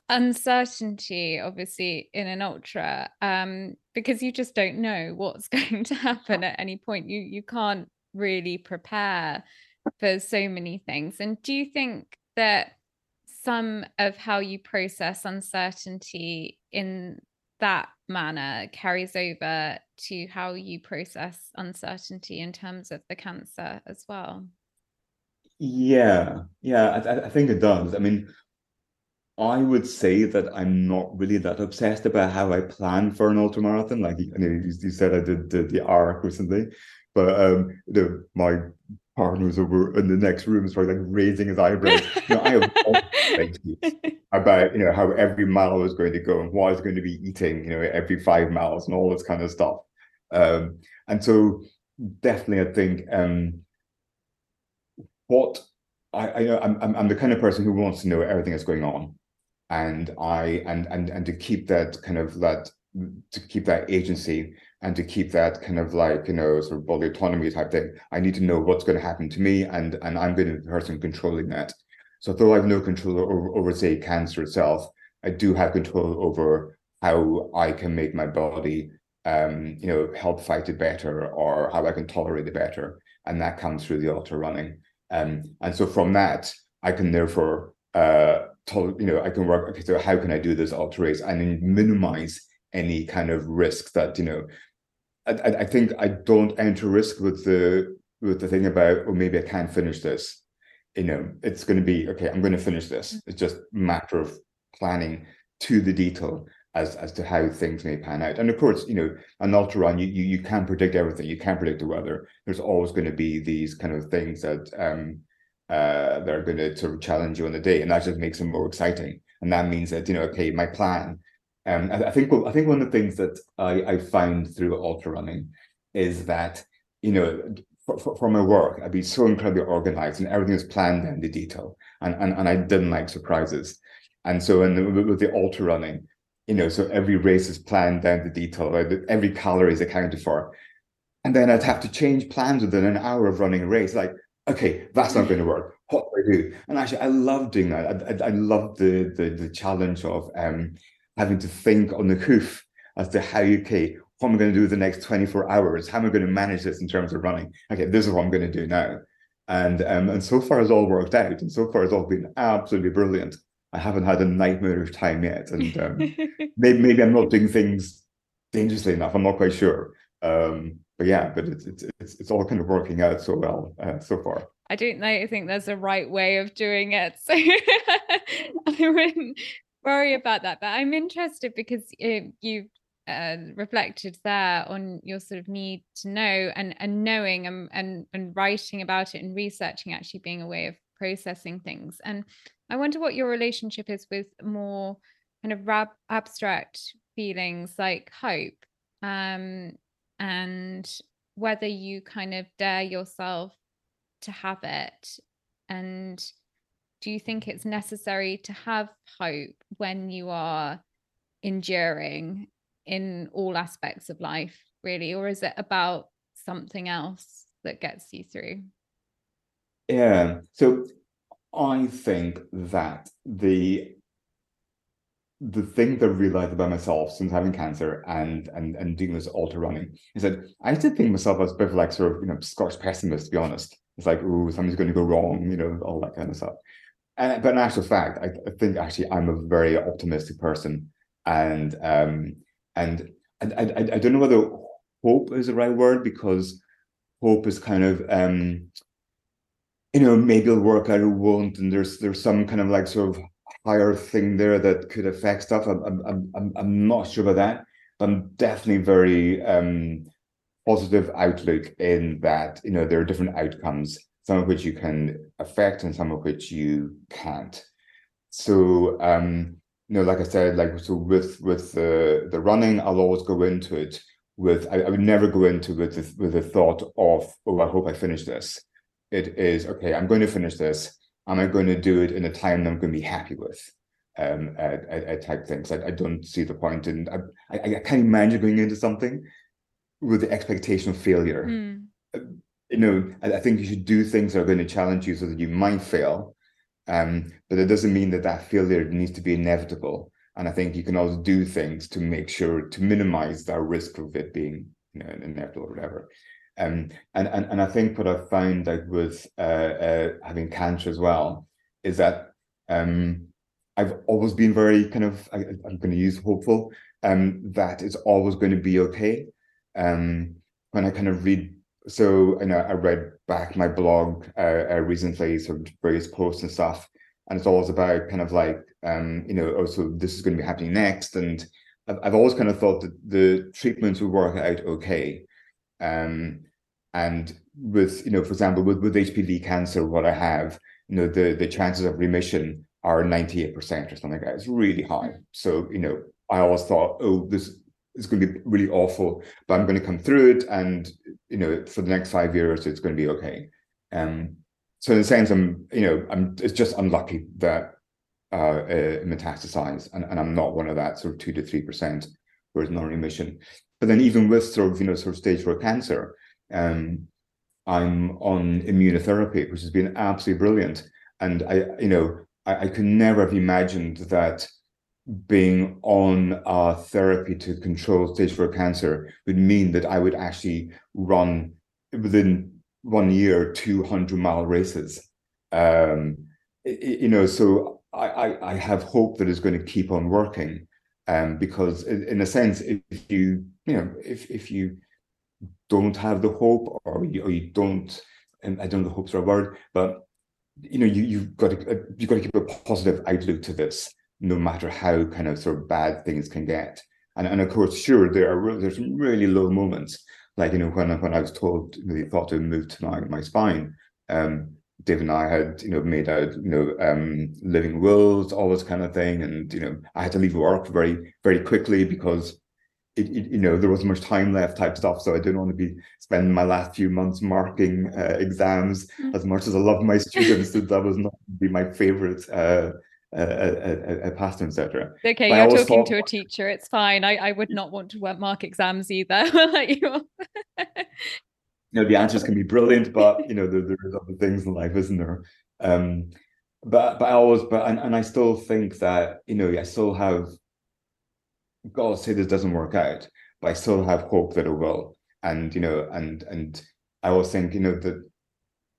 uncertainty obviously in an ultra um, because you just don't know what's going to happen at any point you you can't really prepare for so many things and do you think that some of how you process uncertainty in that manner carries over to how you process uncertainty in terms of the cancer as well yeah yeah I, I think it does i mean I would say that I'm not really that obsessed about how I plan for an ultramarathon. Like you, you said, I did the, the arc recently, but um, my partner was over in the next room, so like raising his eyebrows. you know, I have about you know how every mile is going to go and what is going to be eating, you know, every five miles and all this kind of stuff. Um, and so definitely, I think um, what I, I know I'm, I'm the kind of person who wants to know everything that's going on and I and and and to keep that kind of that to keep that agency and to keep that kind of like you know sort of body autonomy type thing i need to know what's going to happen to me and and i'm going to be the person controlling that. So though i have no control over, over say cancer itself i do have control over how i can make my body um you know help fight it better or how i can tolerate it better and that comes through the ultra running. Um and so from that i can therefore uh you know, I can work, okay, so how can I do this ultra race and minimize any kind of risk that, you know, I, I think I don't enter risk with the with the thing about, oh, maybe I can't finish this. You know, it's going to be, okay, I'm going to finish this. Mm. It's just a matter of planning to the detail as as to how things may pan out. And of course, you know, an ultra run, you you, you can't predict everything. You can't predict the weather. There's always going to be these kind of things that um uh, that are going to sort of challenge you on the day, and that just makes them more exciting. And that means that you know, okay, my plan. Um, I, I think I think one of the things that I, I found through ultra running is that you know for, for, for, my work, I'd be so incredibly organized and everything was planned down to detail. And, and, and I didn't like surprises. And so in the, with the ultra running, you know, so every race is planned down to detail, every calorie is accounted for. And then I'd have to change plans within an hour of running a race. Like, okay, that's not going to work. What do I do? And actually, I love doing that. I, I, I love the, the the challenge of um, having to think on the hoof as to how, okay, what am I going to do the next 24 hours? How am I going to manage this in terms of running? Okay, this is what I'm going to do now. And um, and so far it's all worked out. And so far it's all been absolutely brilliant. I haven't had a nightmare of time yet. And um, maybe, maybe I'm not doing things dangerously enough. I'm not quite sure. Um, but yeah, but it's it's it's, it's all kind of working out so well uh, so far. I don't know. I think there's a right way of doing it, so I wouldn't worry about that. But I'm interested because you've uh, reflected there on your sort of need to know and and knowing and, and and writing about it and researching actually being a way of processing things. And I wonder what your relationship is with more kind of rab- abstract feelings like hope um, and whether you kind of dare yourself to have it and do you think it's necessary to have hope when you are enduring in all aspects of life really or is it about something else that gets you through yeah so i think that the the thing that I realized about myself since having cancer and and and doing this ultra running is that I used to think myself as a bit of like sort of you know Scotch pessimist to be honest. It's like oh something's going to go wrong, you know, all that kind of stuff. And but in actual fact, I, I think actually I'm a very optimistic person, and um and I, I I don't know whether hope is the right word because hope is kind of um you know maybe it'll work out it won't and there's there's some kind of like sort of higher thing there that could affect stuff. I'm I'm I'm I'm not sure about that. but I'm definitely very um, positive outlook in that you know there are different outcomes, some of which you can affect and some of which you can't. So um, you know, like I said, like so with with the the running, I'll always go into it with I, I would never go into with the, with the thought of oh I hope I finish this. It is okay. I'm going to finish this. Am I going to do it in a time that I'm going to be happy with? Um, uh, type things. I, I don't see the point, and I, I, I can't imagine going into something with the expectation of failure. Mm. You know, I, think you should do things that are going to challenge you so that you might fail, um, but it doesn't mean that that failure needs to be inevitable. And I think you can also do things to make sure to minimize that risk of it being you know, inevitable or whatever. Um, and, and and I think what I've found like with uh, uh, having cancer as well is that um, I've always been very kind of I, am going to use hopeful um, that it's always going to be okay. Um, when I kind of read, so you know, I read back my blog uh, uh, recently, sort of various posts and stuff, and it's always about kind of like um, you know, also this is going to be happening next, and I've, I've always kind of thought that the treatments would work out okay. Um, and with you know, for example, with with HPV cancer, what I have, you know, the the chances of remission are 98% or something like that. It's really high. So, you know, I always thought, oh, this is going to be really awful, but I'm going to come through it. And, you know, for the next five years, it's going to be okay. Um, so in a sense, I'm, you know, I'm, it's just unlucky that uh, uh metastasize and, and I'm not one of that sort of two to 3% where it's non-remission. But then even with sort of, you know, sort of stage four cancer, um, I'm on immunotherapy, which has been absolutely brilliant. And I, you know, I, I could never have imagined that being on a therapy to control stage four cancer would mean that I would actually run within one year 200 mile races. Um, you know, so I, I, have hope that it's going to keep on working. Um, because in a sense, if you, you know, if, if you don't have the hope or you, or you don't, and I don't know the hope's a word, but you know, you, you've got to, uh, you've got to keep a positive outlook to this, no matter how kind of sort of bad things can get. And, and of course, sure, there are there's some really low moments, like you know when when I was told they thought to move to my my spine. Um, Dave and I had you know made out you know um, living wills, all this kind of thing, and you know I had to leave work very very quickly because it, it, you know there wasn't much time left type stuff so i didn't want to be spending my last few months marking uh, exams mm. as much as i love my students that that was not be my favorite uh, uh, uh, uh pastime etc okay but you're talking thought, to a teacher it's fine. I i would not want to mark exams either. You know. The answers can be brilliant but you know there, there's other things in life isn't there? Um but but i always but and, and i still think that you know i still have God say this doesn't work out, but I still have hope that it will. And you know, and and I always think, you know, that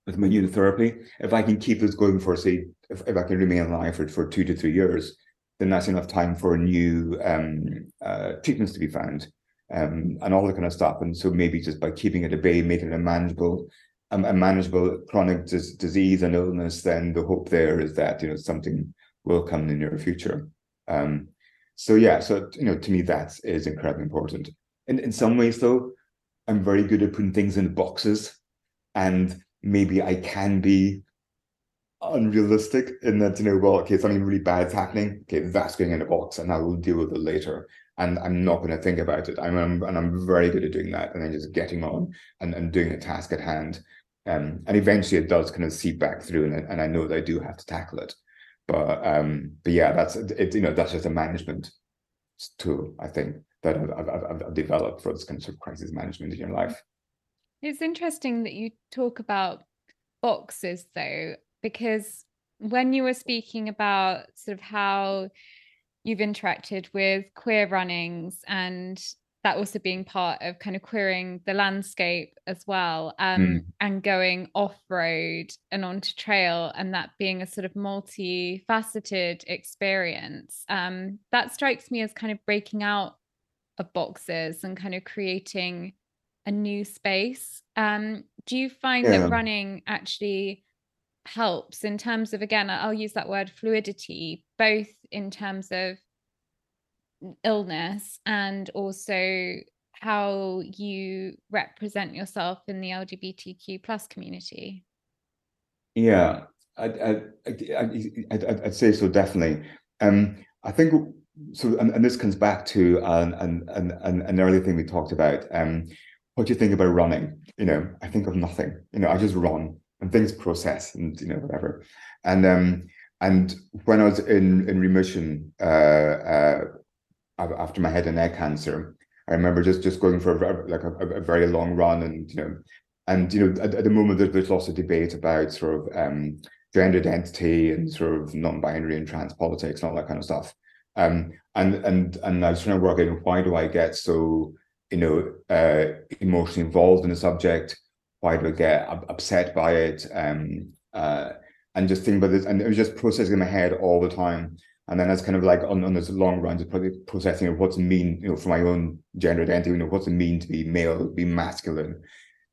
with my immunotherapy, if I can keep this going for say, if, if I can remain alive for, for two to three years, then that's enough time for new um, uh, treatments to be found um, and all that kind of stuff. And so maybe just by keeping it at bay, making it a manageable, um, a manageable chronic dis- disease and illness, then the hope there is that you know something will come in the near future. Um, so yeah, so you know, to me that is incredibly important. And in some ways, though, I'm very good at putting things in boxes, and maybe I can be unrealistic in that you know, well, okay, something really bad's happening. Okay, that's going in a box, and I will deal with it later. And I'm not going to think about it. I'm, I'm and I'm very good at doing that, and then just getting on and, and doing a task at hand. Um, and eventually, it does kind of seep back through, and, and I know that I do have to tackle it. But um, but yeah, that's it. You know, that's just a management tool. I think that I've, I've, I've developed for this kind of crisis management in your life. It's interesting that you talk about boxes though, because when you were speaking about sort of how you've interacted with queer runnings and that also being part of kind of queering the landscape as well um, mm. and going off road and onto trail and that being a sort of multifaceted experience um, that strikes me as kind of breaking out of boxes and kind of creating a new space um, do you find yeah. that running actually helps in terms of again i'll use that word fluidity both in terms of illness and also how you represent yourself in the LGBTQ plus community? Yeah, I'd, I'd, I'd, I'd, say so definitely. Um, I think so, and, and this comes back to an, an, an, an early thing we talked about. Um, what do you think about running? You know, I think of nothing. You know, I just run and things process and you know whatever. And um, and when I was in in remission uh, uh, after my head and neck cancer, I remember just just going for a, like a, a, very long run, and you know, and you know, at, at the moment there's, there's lots of debate about sort of um, gender identity and sort of non-binary and trans politics and all that kind of stuff. Um, and and and I was trying to work out why do I get so you know uh, emotionally involved in the subject? Why do I get upset by it? Um, uh, and just think about this, and it was just processing in my head all the time. And then as kind of like on, on this long run, just processing of what's it mean, you know, for my own gender identity, you know, what's it mean to be male, be masculine,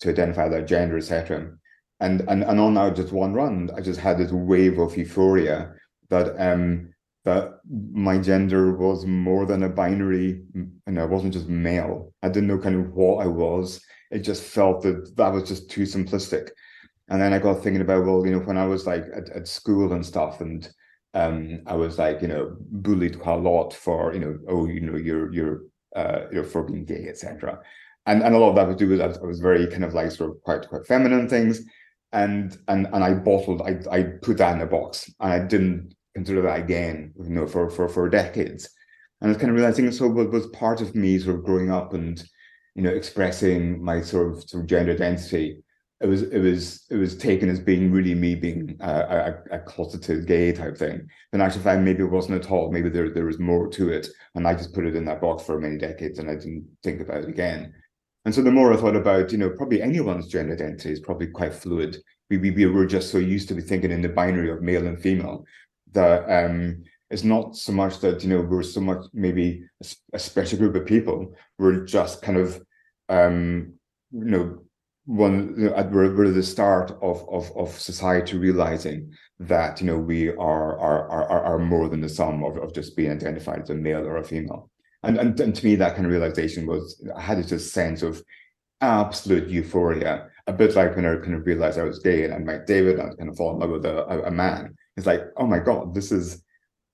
to identify that gender, etc. And and and on now just one run, I just had this wave of euphoria that um that my gender was more than a binary, and I wasn't just male. I didn't know kind of what I was. It just felt that that was just too simplistic. And then I got thinking about, well, you know, when I was like at, at school and stuff, and um, I was like, you know, bullied quite a lot for, you know, oh, you know, you're you're uh, you know, for being gay, etc. And and a lot of that was do with I was very kind of like sort of quite quite feminine things, and and and I bottled, I I put that in a box, and I didn't consider that again, you know, for for for decades. And I was kind of realizing so was, was part of me sort of growing up and you know expressing my sort of sort of gender identity it was it was it was taken as being really me being a, a, a closeted gay type thing. And actually, fact, maybe it wasn't at all. Maybe there there was more to it, and I just put it in that box for many decades, and I didn't think about it again. And so the more I thought about, you know, probably anyone's gender identity is probably quite fluid. We we, we were just so used to be thinking in the binary of male and female that um, it's not so much that you know we're so much maybe a, a special group of people. We're just kind of um, you know one we're, we're the start of, of of society realizing that you know we are are are, are more than the sum of, of just being identified as a male or a female and, and and to me that kind of realization was i had this sense of absolute euphoria a bit like when i kind of realized i was gay and i met david and kind of fall in love with a, a man it's like oh my god this is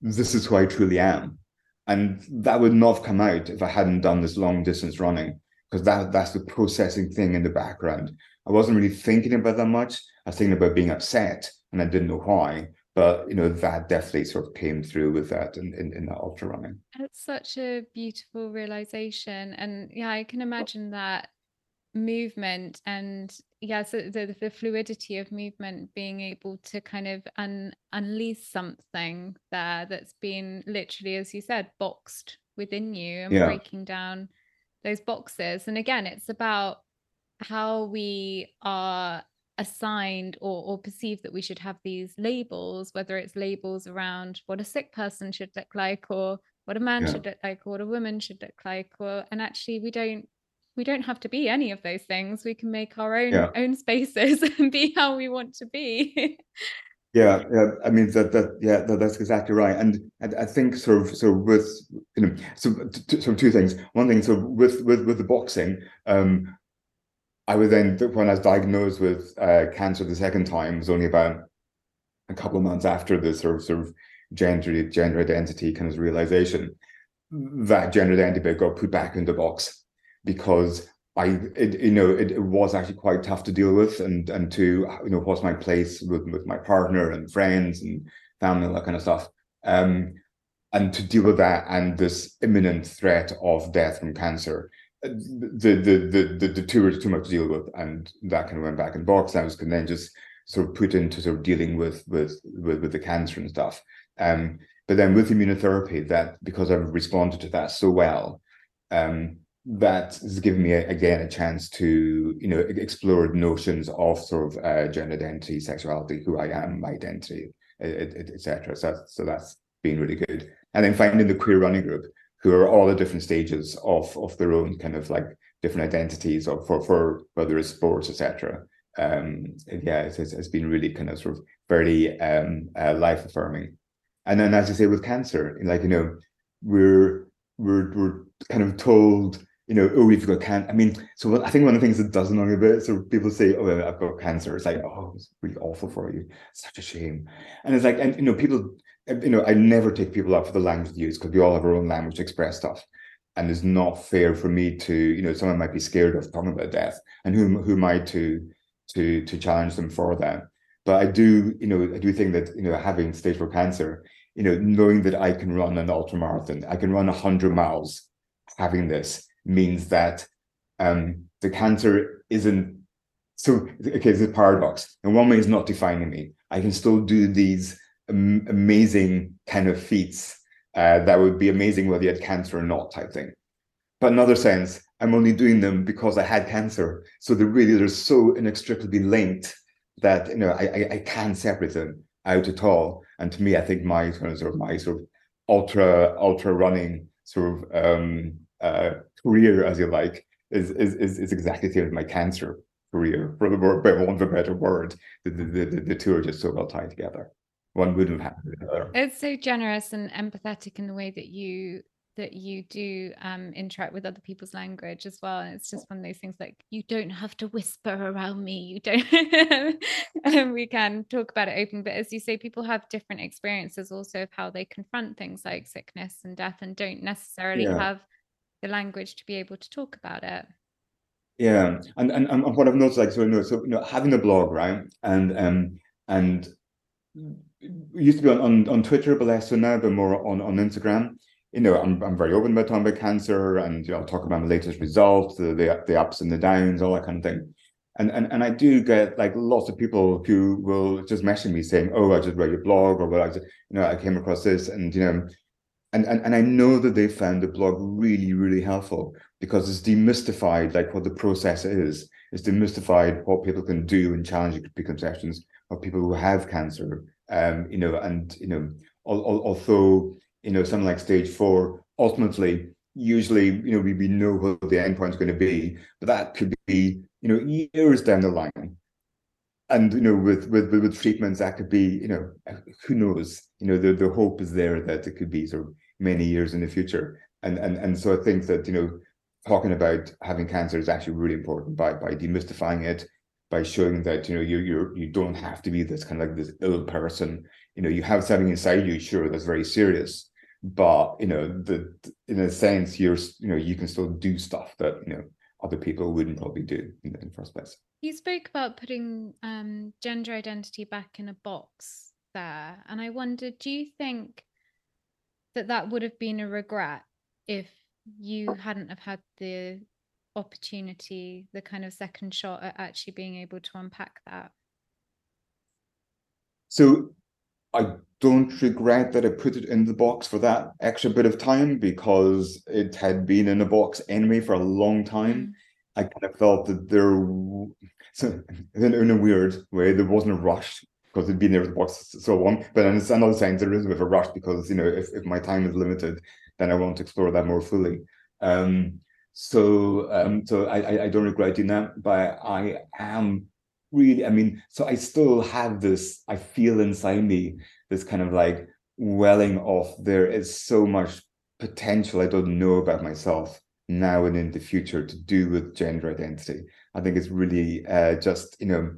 this is who i truly am and that would not have come out if i hadn't done this long distance running because that that's the processing thing in the background. I wasn't really thinking about that much. I was thinking about being upset, and I didn't know why. But you know that definitely sort of came through with that in in, in that ultra running. It's such a beautiful realization, and yeah, I can imagine that movement and yeah, so the, the fluidity of movement being able to kind of un, unleash something there that's been literally as you said boxed within you and yeah. breaking down those boxes and again it's about how we are assigned or, or perceive that we should have these labels whether it's labels around what a sick person should look like or what a man yeah. should look like or what a woman should look like or and actually we don't we don't have to be any of those things we can make our own yeah. own spaces and be how we want to be Yeah, yeah. I mean that that yeah that, that's exactly right. And, and I think sort of so with you know so t- so two things. One thing so with with with the boxing, um, I was then when I was diagnosed with uh, cancer the second time was only about a couple of months after the sort of sort of gender gender identity kind of realization that gender identity got put back in the box because I, it, you know, it, it, was actually quite tough to deal with, and and to you know, what's my place with with my partner and friends and family, and that kind of stuff. Um, and to deal with that and this imminent threat of death from cancer, the the the the, the two were too much to deal with, and that kind of went back in box. I was then just sort of put into sort of dealing with with with, with the cancer and stuff. Um, but then with immunotherapy, that because I've responded to that so well, um, that has given me again a chance to you know explore notions of sort of uh, gender identity, sexuality, who I am, my identity, etc. So so that's been really good. And then finding the queer running group, who are all at different stages of of their own kind of like different identities, or for for whether it's sports, etc. Um, yeah, it's, it's been really kind of sort of very um, uh, life affirming. And then, as you say, with cancer, like you know, we're we're, we're kind of told you know, oh, we've got cancer. I mean, so I think one of the things that doesn't a bit, so people say, oh, I've got cancer. It's like, oh, it's really awful for you. Such a shame. And it's like, and you know, people, you know, I never take people up for the language they use because we all have our own language to express stuff. And it's not fair for me to, you know, someone might be scared of talking about death, and who who am I to to to challenge them for that? But I do, you know, I do think that you know, having stage four cancer, you know, knowing that I can run an ultra marathon, I can run hundred miles, having this means that um, the cancer isn't so okay it's a paradox. In one way it's not defining me. I can still do these um, amazing kind of feats uh, that would be amazing whether you had cancer or not type thing. But in other sense i'm only doing them because i had cancer. So they're really they're so inextricably linked that you know i i, I can't separate them out at all. And to me i think my sort of my sort of ultra ultra running sort of um uh, career, as you like, is is is, is exactly the same as my cancer career, for the for want of a better word. The, the, the, the two are just so well tied together. One wouldn't have happened the other. It's so generous and empathetic in the way that you that you do um, interact with other people's language as well. And it's just one of those things like you don't have to whisper around me. You don't. and we can talk about it open. But as you say, people have different experiences also of how they confront things like sickness and death, and don't necessarily yeah. have the language to be able to talk about it yeah and and, and what i've noticed like so so you know having a blog right and um and used to be on, on, on Twitter, but less so now, but more on, on Instagram. You know, I'm, I'm very open about talking about cancer and you know, I'll talk about my latest results, the, the the ups and the downs, all that kind of thing. And and and I do get like lots of people who will just message me saying, "Oh, I just read your blog," or "Well, I just, you know, I came across this," and you know, and, and and I know that they found the blog really, really helpful because it's demystified like what the process is. It's demystified what people can do and challenge preconceptions of people who have cancer. Um, you know, and you know, although you know something like stage four, ultimately, usually, you know, we, we know what the endpoint is going to be, but that could be you know years down the line and you know with with with treatments that could be you know who knows you know the the hope is there that it could be sort of many years in the future. And and and so I think that you know talking about having cancer is actually really important by by demystifying it, by showing that you know you you you don't have to be this kind of like this ill person. You know, you have something inside you, sure, that's very serious, but you know the in a sense you're you know you can still do stuff that you know other people wouldn't probably do in, in the first place. You spoke about putting um, gender identity back in a box there, and I wondered, do you think that that would have been a regret if you hadn't have had the opportunity the kind of second shot at actually being able to unpack that so i don't regret that i put it in the box for that extra bit of time because it had been in a box anyway for a long time mm. I kind of felt that there so in a weird way there wasn't a rush because it'd been there with the box so long. But in another sense, there is a bit of a rush because you know if, if my time is limited, then I want to explore that more fully. Um, so um, so I, I don't regret doing that, but I am really. I mean, so I still have this. I feel inside me this kind of like welling of there is so much potential I don't know about myself now and in the future to do with gender identity. I think it's really uh, just you know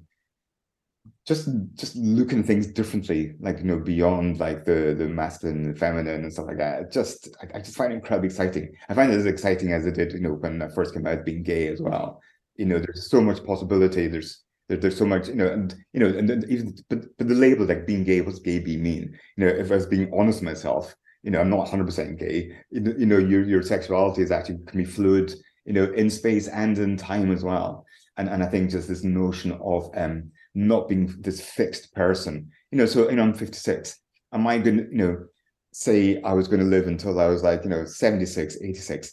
just just looking things differently, like you know, beyond like the the masculine and feminine and stuff like that. Just I, I just find it incredibly exciting. I find it as exciting as it did, you know, when I first came out being gay as well. You know, there's so much possibility. There's there, there's so much, you know, and you know, and, and even but, but the label like being gay, what's gay be mean? You know, if I was being honest myself, you know, I'm not 100 percent gay. You, you know, your your sexuality is actually can be fluid, you know, in space and in time as well. And and I think just this notion of um not being this fixed person. You know, so you know, I'm 56. Am I going to, you know, say I was going to live until I was like, you know, 76, 86?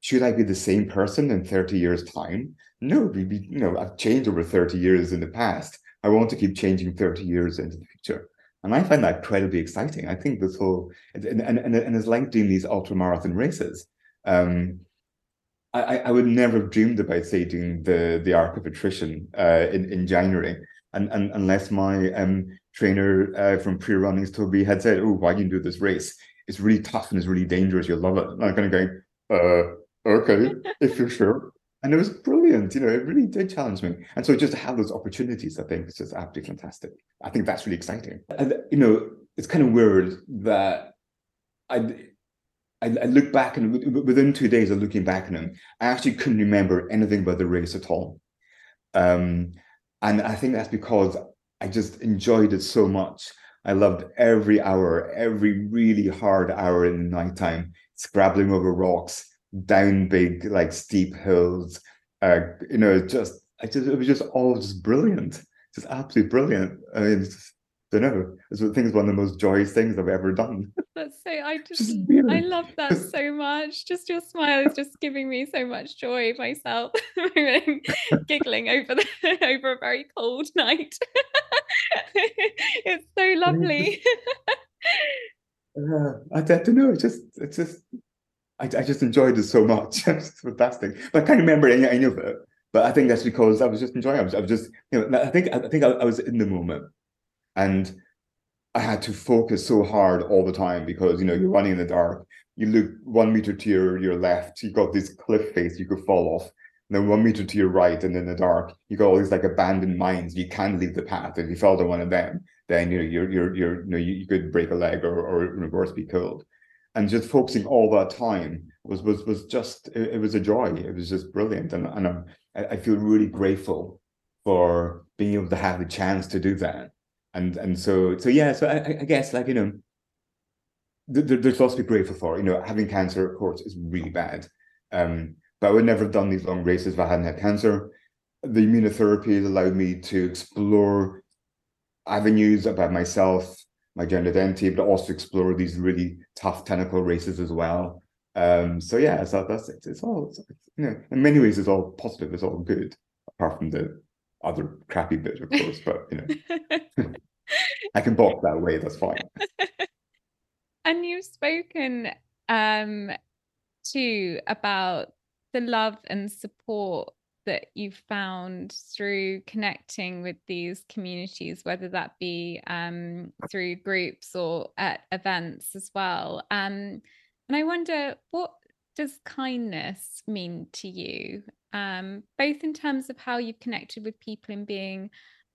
Should I be the same person in 30 years' time? No, we be, you know, I've changed over 30 years in the past. I want to keep changing 30 years into the future. And I find that incredibly exciting. I think this whole and and, and, it's like doing these ultra marathon races. Um, I, I would never have dreamed about say doing the the arc of attrition uh, in in January and, and unless my um, trainer uh, from pre runnings Toby had said, "Oh, why do you do this race? It's really tough and it's really dangerous. You'll love it." And I'm kind of going, uh, okay, if you're sure. And it was brilliant, you know, it really did challenge me. And so just to have those opportunities, I think, is just absolutely fantastic. I think that's really exciting. And, you know, it's kind of weird that I, I, look back and within two days of looking back on them, I actually couldn't remember anything about the race at all. Um, and I think that's because I just enjoyed it so much. I loved every hour, every really hard hour in the nighttime, scrabbling over rocks, down big, like steep hills. Uh, you know, just I just it was just all just brilliant, just absolutely brilliant. I mean, just, don't know. It's, I think it's one of the most joyous things I've ever done. That's so I just I love that so much. Just your smile is just giving me so much joy myself. giggling over the over a very cold night. it's so lovely. uh, I, I don't know. It's just it's just I, I just enjoyed it so much. it's fantastic. But I can't remember any, any of it. But I think that's because I was just enjoying. It. I was, I was just, you know, I think I think I, I was in the moment and I had to focus so hard all the time because you know you're running in the dark. You look one meter to your your left, you got this cliff face you could fall off. And then one meter to your right, and in the dark, you got all these like abandoned mines. You can't leave the path. If you fell down one of them, then you know you're you're you're you know you, you could break a leg or or worse be killed. And just focusing all that time was was was just it, it was a joy. It was just brilliant, and and I'm, I feel really grateful for being able to have the chance to do that. And and so so yeah so I, I guess like you know th- there's lots to be grateful for. You know having cancer of course is really bad. Um but I would never have done these long races if I hadn't had cancer. The immunotherapy has allowed me to explore avenues about myself my gender identity but also explore these really tough technical races as well um so yeah so that's it it's all it's, you know in many ways it's all positive it's all good apart from the other crappy bit, of course, but you know, I can box that way. That's fine. and you've spoken um, too about the love and support that you've found through connecting with these communities, whether that be um, through groups or at events as well. Um, and I wonder, what does kindness mean to you? um, both in terms of how you've connected with people in being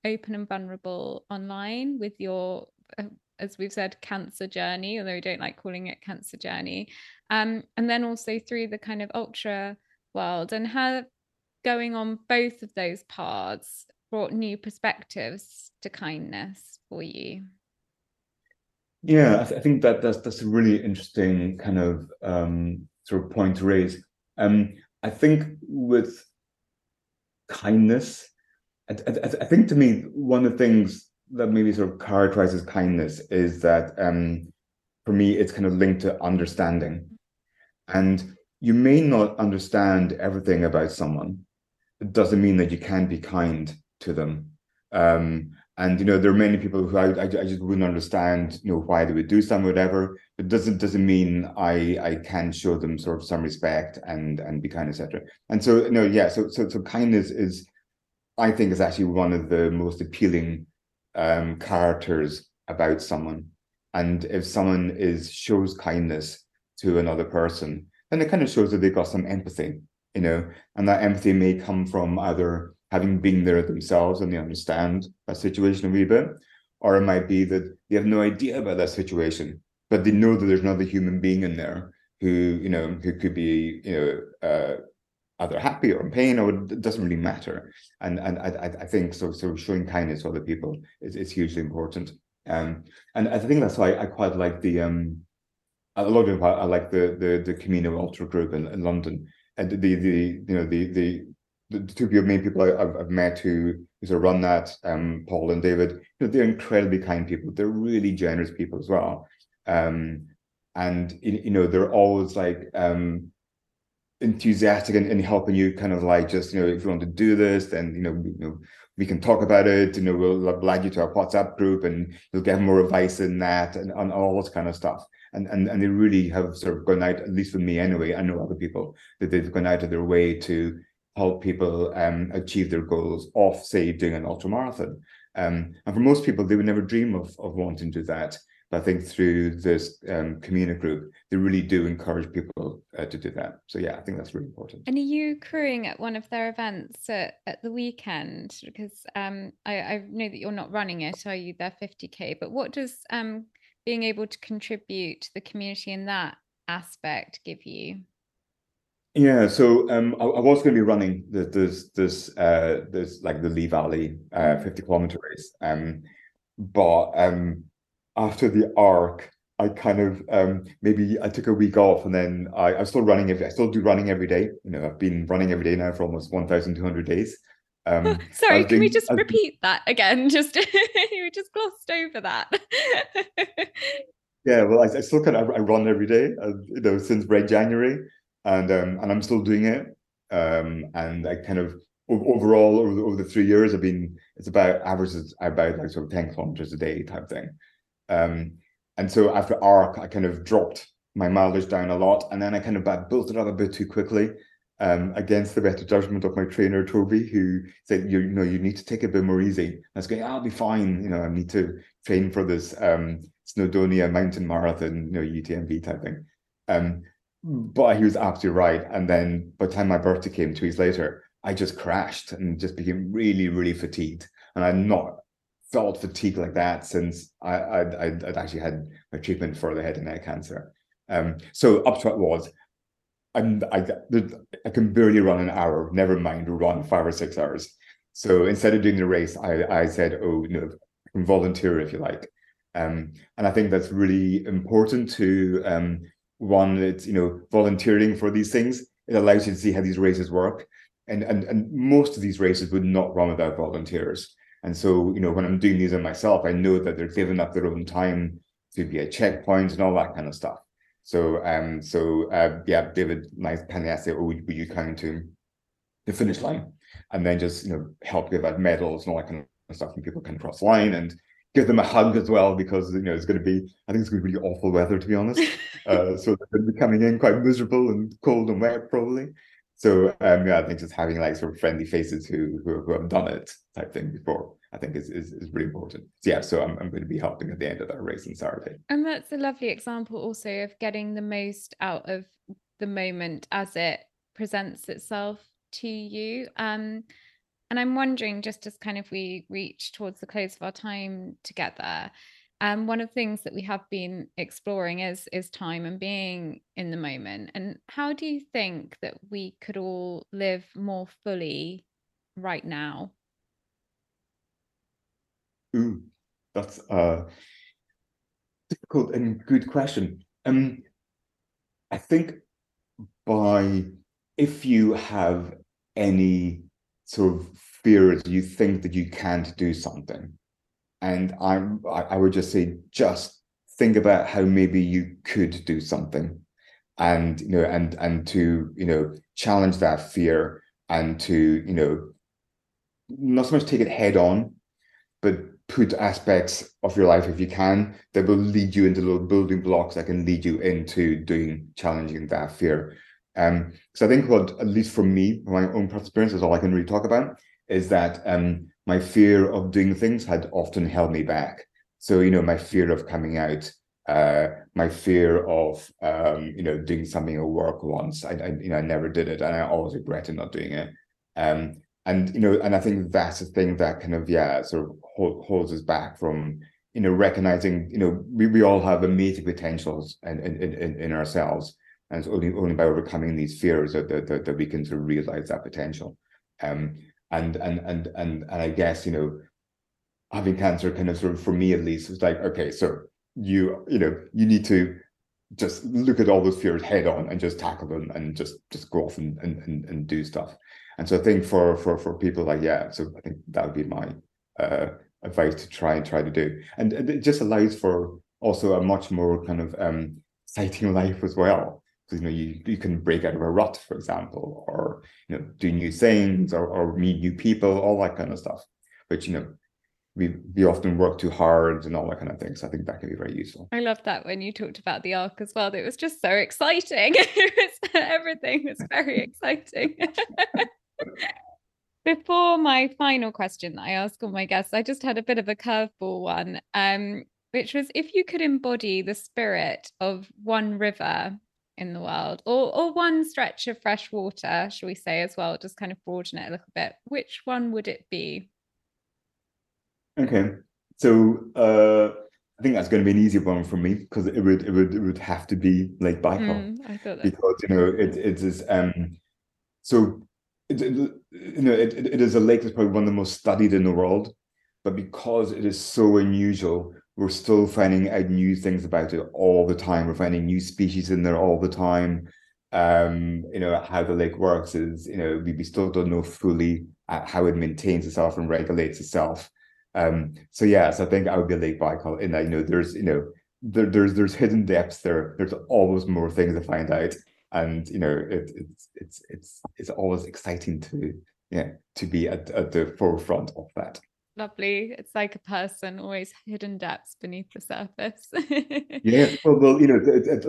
open and vulnerable online with your uh, as we've said cancer journey although we don't like calling it cancer journey um, and then also through the kind of ultra world and how going on both of those paths brought new perspectives to kindness for you yeah i, th- I think that that's that's a really interesting kind of um, sort of point to raise um, I think with kindness, I, I, I, think to me, one of the things that maybe sort of characterizes kindness is that um, for me, it's kind of linked to understanding. And you may not understand everything about someone. Doesn't mean that you can't be kind to them. Um, and you know, there are many people who I, I, I, just wouldn't understand, you know, why they would do something, whatever. But doesn't doesn't mean I I can show them sort of some respect and and be kind, etc. And so no, yeah. So so so kindness is, I think, is actually one of the most appealing um, characters about someone. And if someone is shows kindness to another person, then it kind of shows that they've got some empathy, you know, and that empathy may come from either having been there themselves and they understand a situation a wee bit. Or it might be that they have no idea about that situation, but they know that there's another human being in there who, you know, who could be, you know, uh, either happy or in pain, or it doesn't really matter. And and I I think so. So showing kindness to other people is, is hugely important. Um, and I think that's why I quite like the um, a lot of I like the the the Camino Ultra group in, in London and the the you know the the the, two main people I, have met who, who sort of run that, um, Paul and David, you know, they're incredibly kind people. They're really generous people as well. Um, and you know, they're always like um, enthusiastic in, in helping you kind of like just, you know, if you want to do this, then you know, you know, we can talk about it, you know, we'll add you to our WhatsApp group and you'll get more advice in that and on all this kind of stuff. And, and and they really have sort of gone out, at least for me anyway, I know other people that they've gone out of their way to help people um, achieve their goals off, say, doing an ultra marathon. Um, and for most people, they would never dream of, of wanting to do that. But I think through this um, community group, they really do encourage people uh, to do that. So yeah, I think that's really important. And are you crewing at one of their events at, at the weekend? Because um, I, I, know that you're not running it, are you? They're 50k. But what does um, being able to contribute to the community in that aspect give you? Yeah, so um, I, I, was going to be running the, this this uh, this like the Lee Valley uh, mm. 50 kilometer race, um, but um, after the arc, I kind of um, maybe I took a week off and then I, I'm still running every I still do running every day. You know, I've been running every day now for almost 1,200 days. Um, Sorry, can doing, we just repeat that again? Just you just glossed over that. yeah, well, I, I, still kind of I run every day, uh, you know, since Red January, and um, and I'm still doing it. Um, and I kind of overall over the, over the three years, I've been it's about averages about like sort of 10 kilometers a day type thing. Um, and so after ARC, I kind of dropped my mileage down a lot, and then I kind of built it up a bit too quickly. Um, against the better judgment of my trainer Toby, who said, "You, know, you need to take it a bit more easy." I was going, "I'll be fine." You know, I need to train for this um, Snowdonia mountain marathon, you know, UTMB type thing. Um, but he was absolutely right. And then by the time my birthday came two weeks later, I just crashed and just became really, really fatigued. And I'm not felt fatigue like that since I, I'd, I'd, I'd, actually had my treatment for the head and neck cancer. Um, so up to it was, I'm, I, I can barely run an hour, never mind run five or six hours. So instead of doing the race, I, I said, oh, you know, volunteer if you like. Um, and I think that's really important to um, one, it's, you know, volunteering for these things. It allows you to see how these races work. And, and, and most of these races would not run without volunteers. And so, you know, when I'm doing these on myself, I know that they're giving up their own time to be at checkpoints and all that kind of stuff. So, um, so uh, yeah, David nice Penny asked, "Oh, would you come to the finish line?" And then just you know help give out medals and all that kind of stuff, and people can cross the line and give them a hug as well because you know it's going to be I think it's going to be really awful weather to be honest. uh, so they're going to be coming in quite miserable and cold and wet probably. So um, yeah, I think just having like sort of friendly faces who who, who have done it type thing before, I think is is, is really important. So yeah, so I'm I'm going to be helping at the end of that race on Saturday. And that's a lovely example also of getting the most out of the moment as it presents itself to you. Um, and I'm wondering, just as kind of we reach towards the close of our time together, um, one of the things that we have been exploring is is time and being in the moment. And how do you think that we could all live more fully right now? Ooh, that's a difficult and good question. Um, I think by if you have any sort of fears, you think that you can't do something, and I'm, I would just say, just think about how maybe you could do something and, you know, and, and to, you know, challenge that fear and to, you know, not so much take it head on, but put aspects of your life, if you can, that will lead you into little building blocks that can lead you into doing challenging that fear. Um, so I think what, at least for me, my own experience is all I can really talk about, is that um, my fear of doing things had often held me back. So, you know, my fear of coming out, uh, my fear of, um, you know, doing something at work once, I, I, you know, I never did it, and I always regretted not doing it. Um, and you know, and I think that's a thing that kind of yeah, sort of hold, holds us back from you know recognizing you know we, we all have amazing potentials in in, in, in ourselves, and it's only only by overcoming these fears that that, that we can sort of realize that potential. Um, and and and and and I guess you know having cancer kind of sort of for me at least was like okay so you you know you need to just look at all those fears head on and just tackle them and just just go off and and, and, do stuff and so I think for for for people like yeah so I think that would be my uh advice to try and try to do. And it just allows for also a much more kind of um exciting life as well. Because you know you, you can break out of a rut for example or you know do new things or, or meet new people all that kind of stuff. But you know we we often work too hard and all that kind of thing. So i think that can be very useful. I love that when you talked about the arc as well it was just so exciting. It was, everything was very exciting before my final question that i ask all my guests i just had a bit of a curveball one um which was if you could embody the spirit of one river in the world or or one stretch of fresh water shall we say as well just kind of broaden it a little bit which one would it be? Okay. So uh I think that's going to be an easy one for me because it would it would it would have to be Lake Baikal. Mm, because you know it it is um so it, it, you know it, it is a lake that's probably one of the most studied in the world but because it is so unusual we're still finding out new things about it all the time. We're finding new species in there all the time. Um, you know, how the lake works is, you know, we, we still don't know fully uh, how it maintains itself and regulates itself. Um, so yes, I think I would be a Lake Baikal in that, you know, there's, you know, there, there's there's hidden depths there. There's always more things to find out. And you know, it, it's it's it's it's always exciting to yeah to be at, at the forefront of that lovely. It's like a person, always hidden depths beneath the surface. yeah, well, well, you know,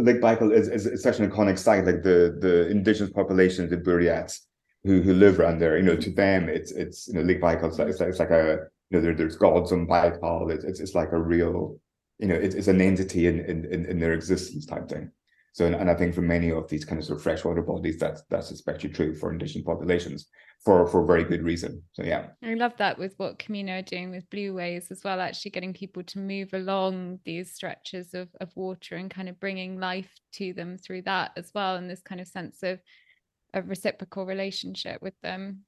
Lake Baikal is, is, is, such an iconic site. Like the the indigenous population, the Buryats, who who live around there. You know, to them, it's it's you know Lake Baikal. It's like, it's like, it's like a you know there, there's gods on Baikal. It's, it's it's like a real you know it's, it's an entity in, in in their existence type thing. So, and, and I think for many of these kind of sort of freshwater bodies, that's that's especially true for indigenous populations for for very good reason. So, yeah, I love that with what Camino are doing with Blue Blueways as well. Actually, getting people to move along these stretches of of water and kind of bringing life to them through that as well, and this kind of sense of a reciprocal relationship with them.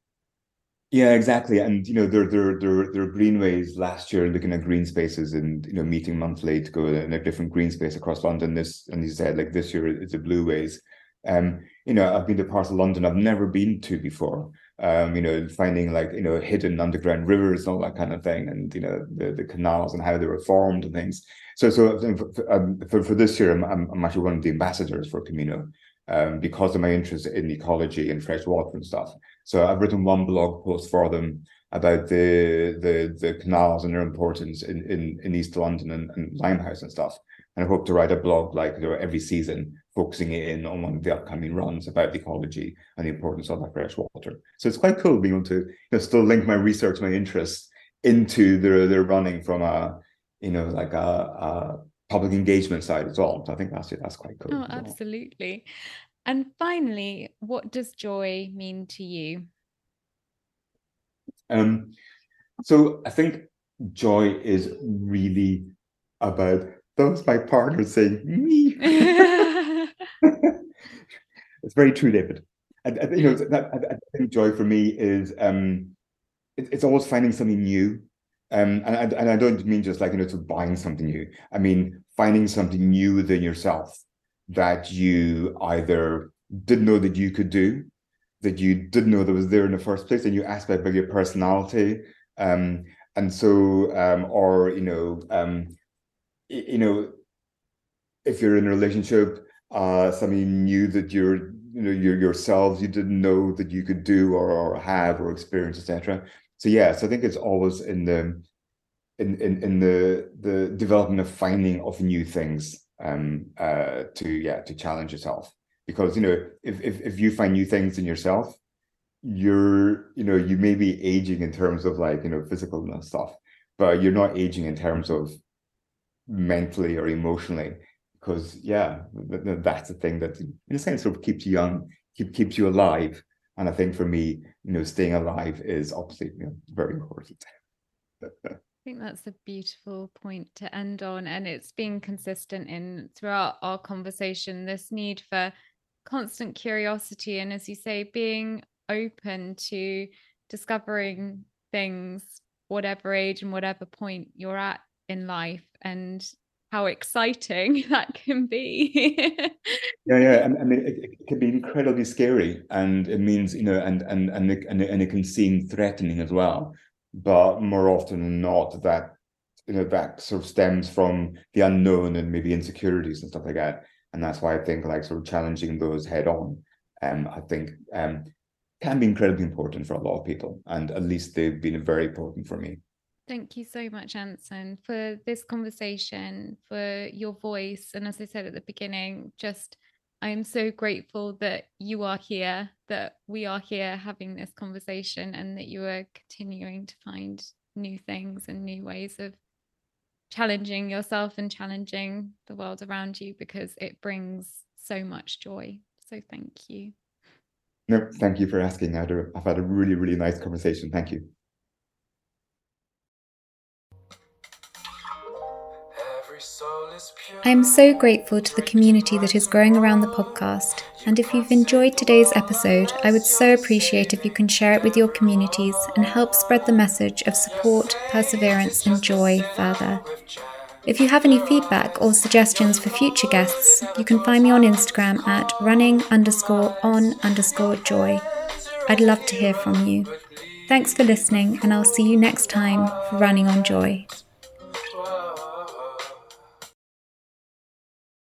Yeah, exactly. And you know, there there there there are greenways last year looking at green spaces and you know meeting monthly to go in a different green space across London. This and he said like this year it's a blueways. Um, you know, I've been to parts of London I've never been to before. Um, you know, finding like you know hidden underground rivers and all that kind of thing, and you know the the canals and how they were formed and things. So so for um, for, for this year, I'm I'm actually one of the ambassadors for Camino um, because of my interest in ecology and fresh water and stuff. So I've written one blog post for them about the the the canals and their importance in in, in East London and, and Limehouse and stuff. And I hope to write a blog like you know, every season, focusing in on one of the upcoming runs about the ecology and the importance of that fresh water. So it's quite cool being able to you know, still link my research, my interests into their their running from a you know like a, a public engagement side as well. So I think that's it. That's quite cool. Oh, absolutely. And finally, what does joy mean to you? Um, so I think joy is really about those my partner saying me. it's very true, David. And you know, that, I, I, think joy for me is um, it, it's always finding something new. Um, and, and I don't mean just like you know to buying something new. I mean finding something new within yourself that you either didn't know that you could do, that you didn't know that was there in the first place, a new aspect of your personality. Um, and so, um, or you know, um, you know, if you're in a relationship, uh, something new that you're, you know, your yourselves you didn't know that you could do or, or have or experience, etc. So yes, I think it's always in the in in in the the development of finding of new things um uh to yeah to challenge yourself. Because you know if if if you find new things in yourself you're you know you may be aging in terms of like you know physical stuff but you're not aging in terms of mentally or emotionally. Because yeah that's the thing that in a sense sort of keeps you young keep keeps you alive. And i think for me you know staying alive is obviously you know, very important I think that's a beautiful point to end on. And it's been consistent in throughout our conversation this need for constant curiosity. And as you say, being open to discovering things, whatever age and whatever point you're at in life, and how exciting that can be. yeah, yeah. I, mean, it, it, can be incredibly scary, and it means you know, and and and it, and it, and it can seem threatening as well but more often than not, that you know that sort of stems from the unknown and maybe insecurities and stuff like that. And that's why I think like sort of challenging those head on, um, I think um, can be incredibly important for a lot of people, and at least they've been very important for me. Thank you so much, Anson, for this conversation, for your voice. And as I said at the beginning, just I am so grateful that you are here, that we are here having this conversation, and that you are continuing to find new things and new ways of challenging yourself and challenging the world around you because it brings so much joy. So thank you. No, thank you for asking. I've had a really, really nice conversation. Thank you. I am so grateful to the community that is growing around the podcast. And if you've enjoyed today's episode, I would so appreciate if you can share it with your communities and help spread the message of support, perseverance, and joy further. If you have any feedback or suggestions for future guests, you can find me on Instagram at running underscore on underscore joy. I'd love to hear from you. Thanks for listening, and I'll see you next time for Running on Joy.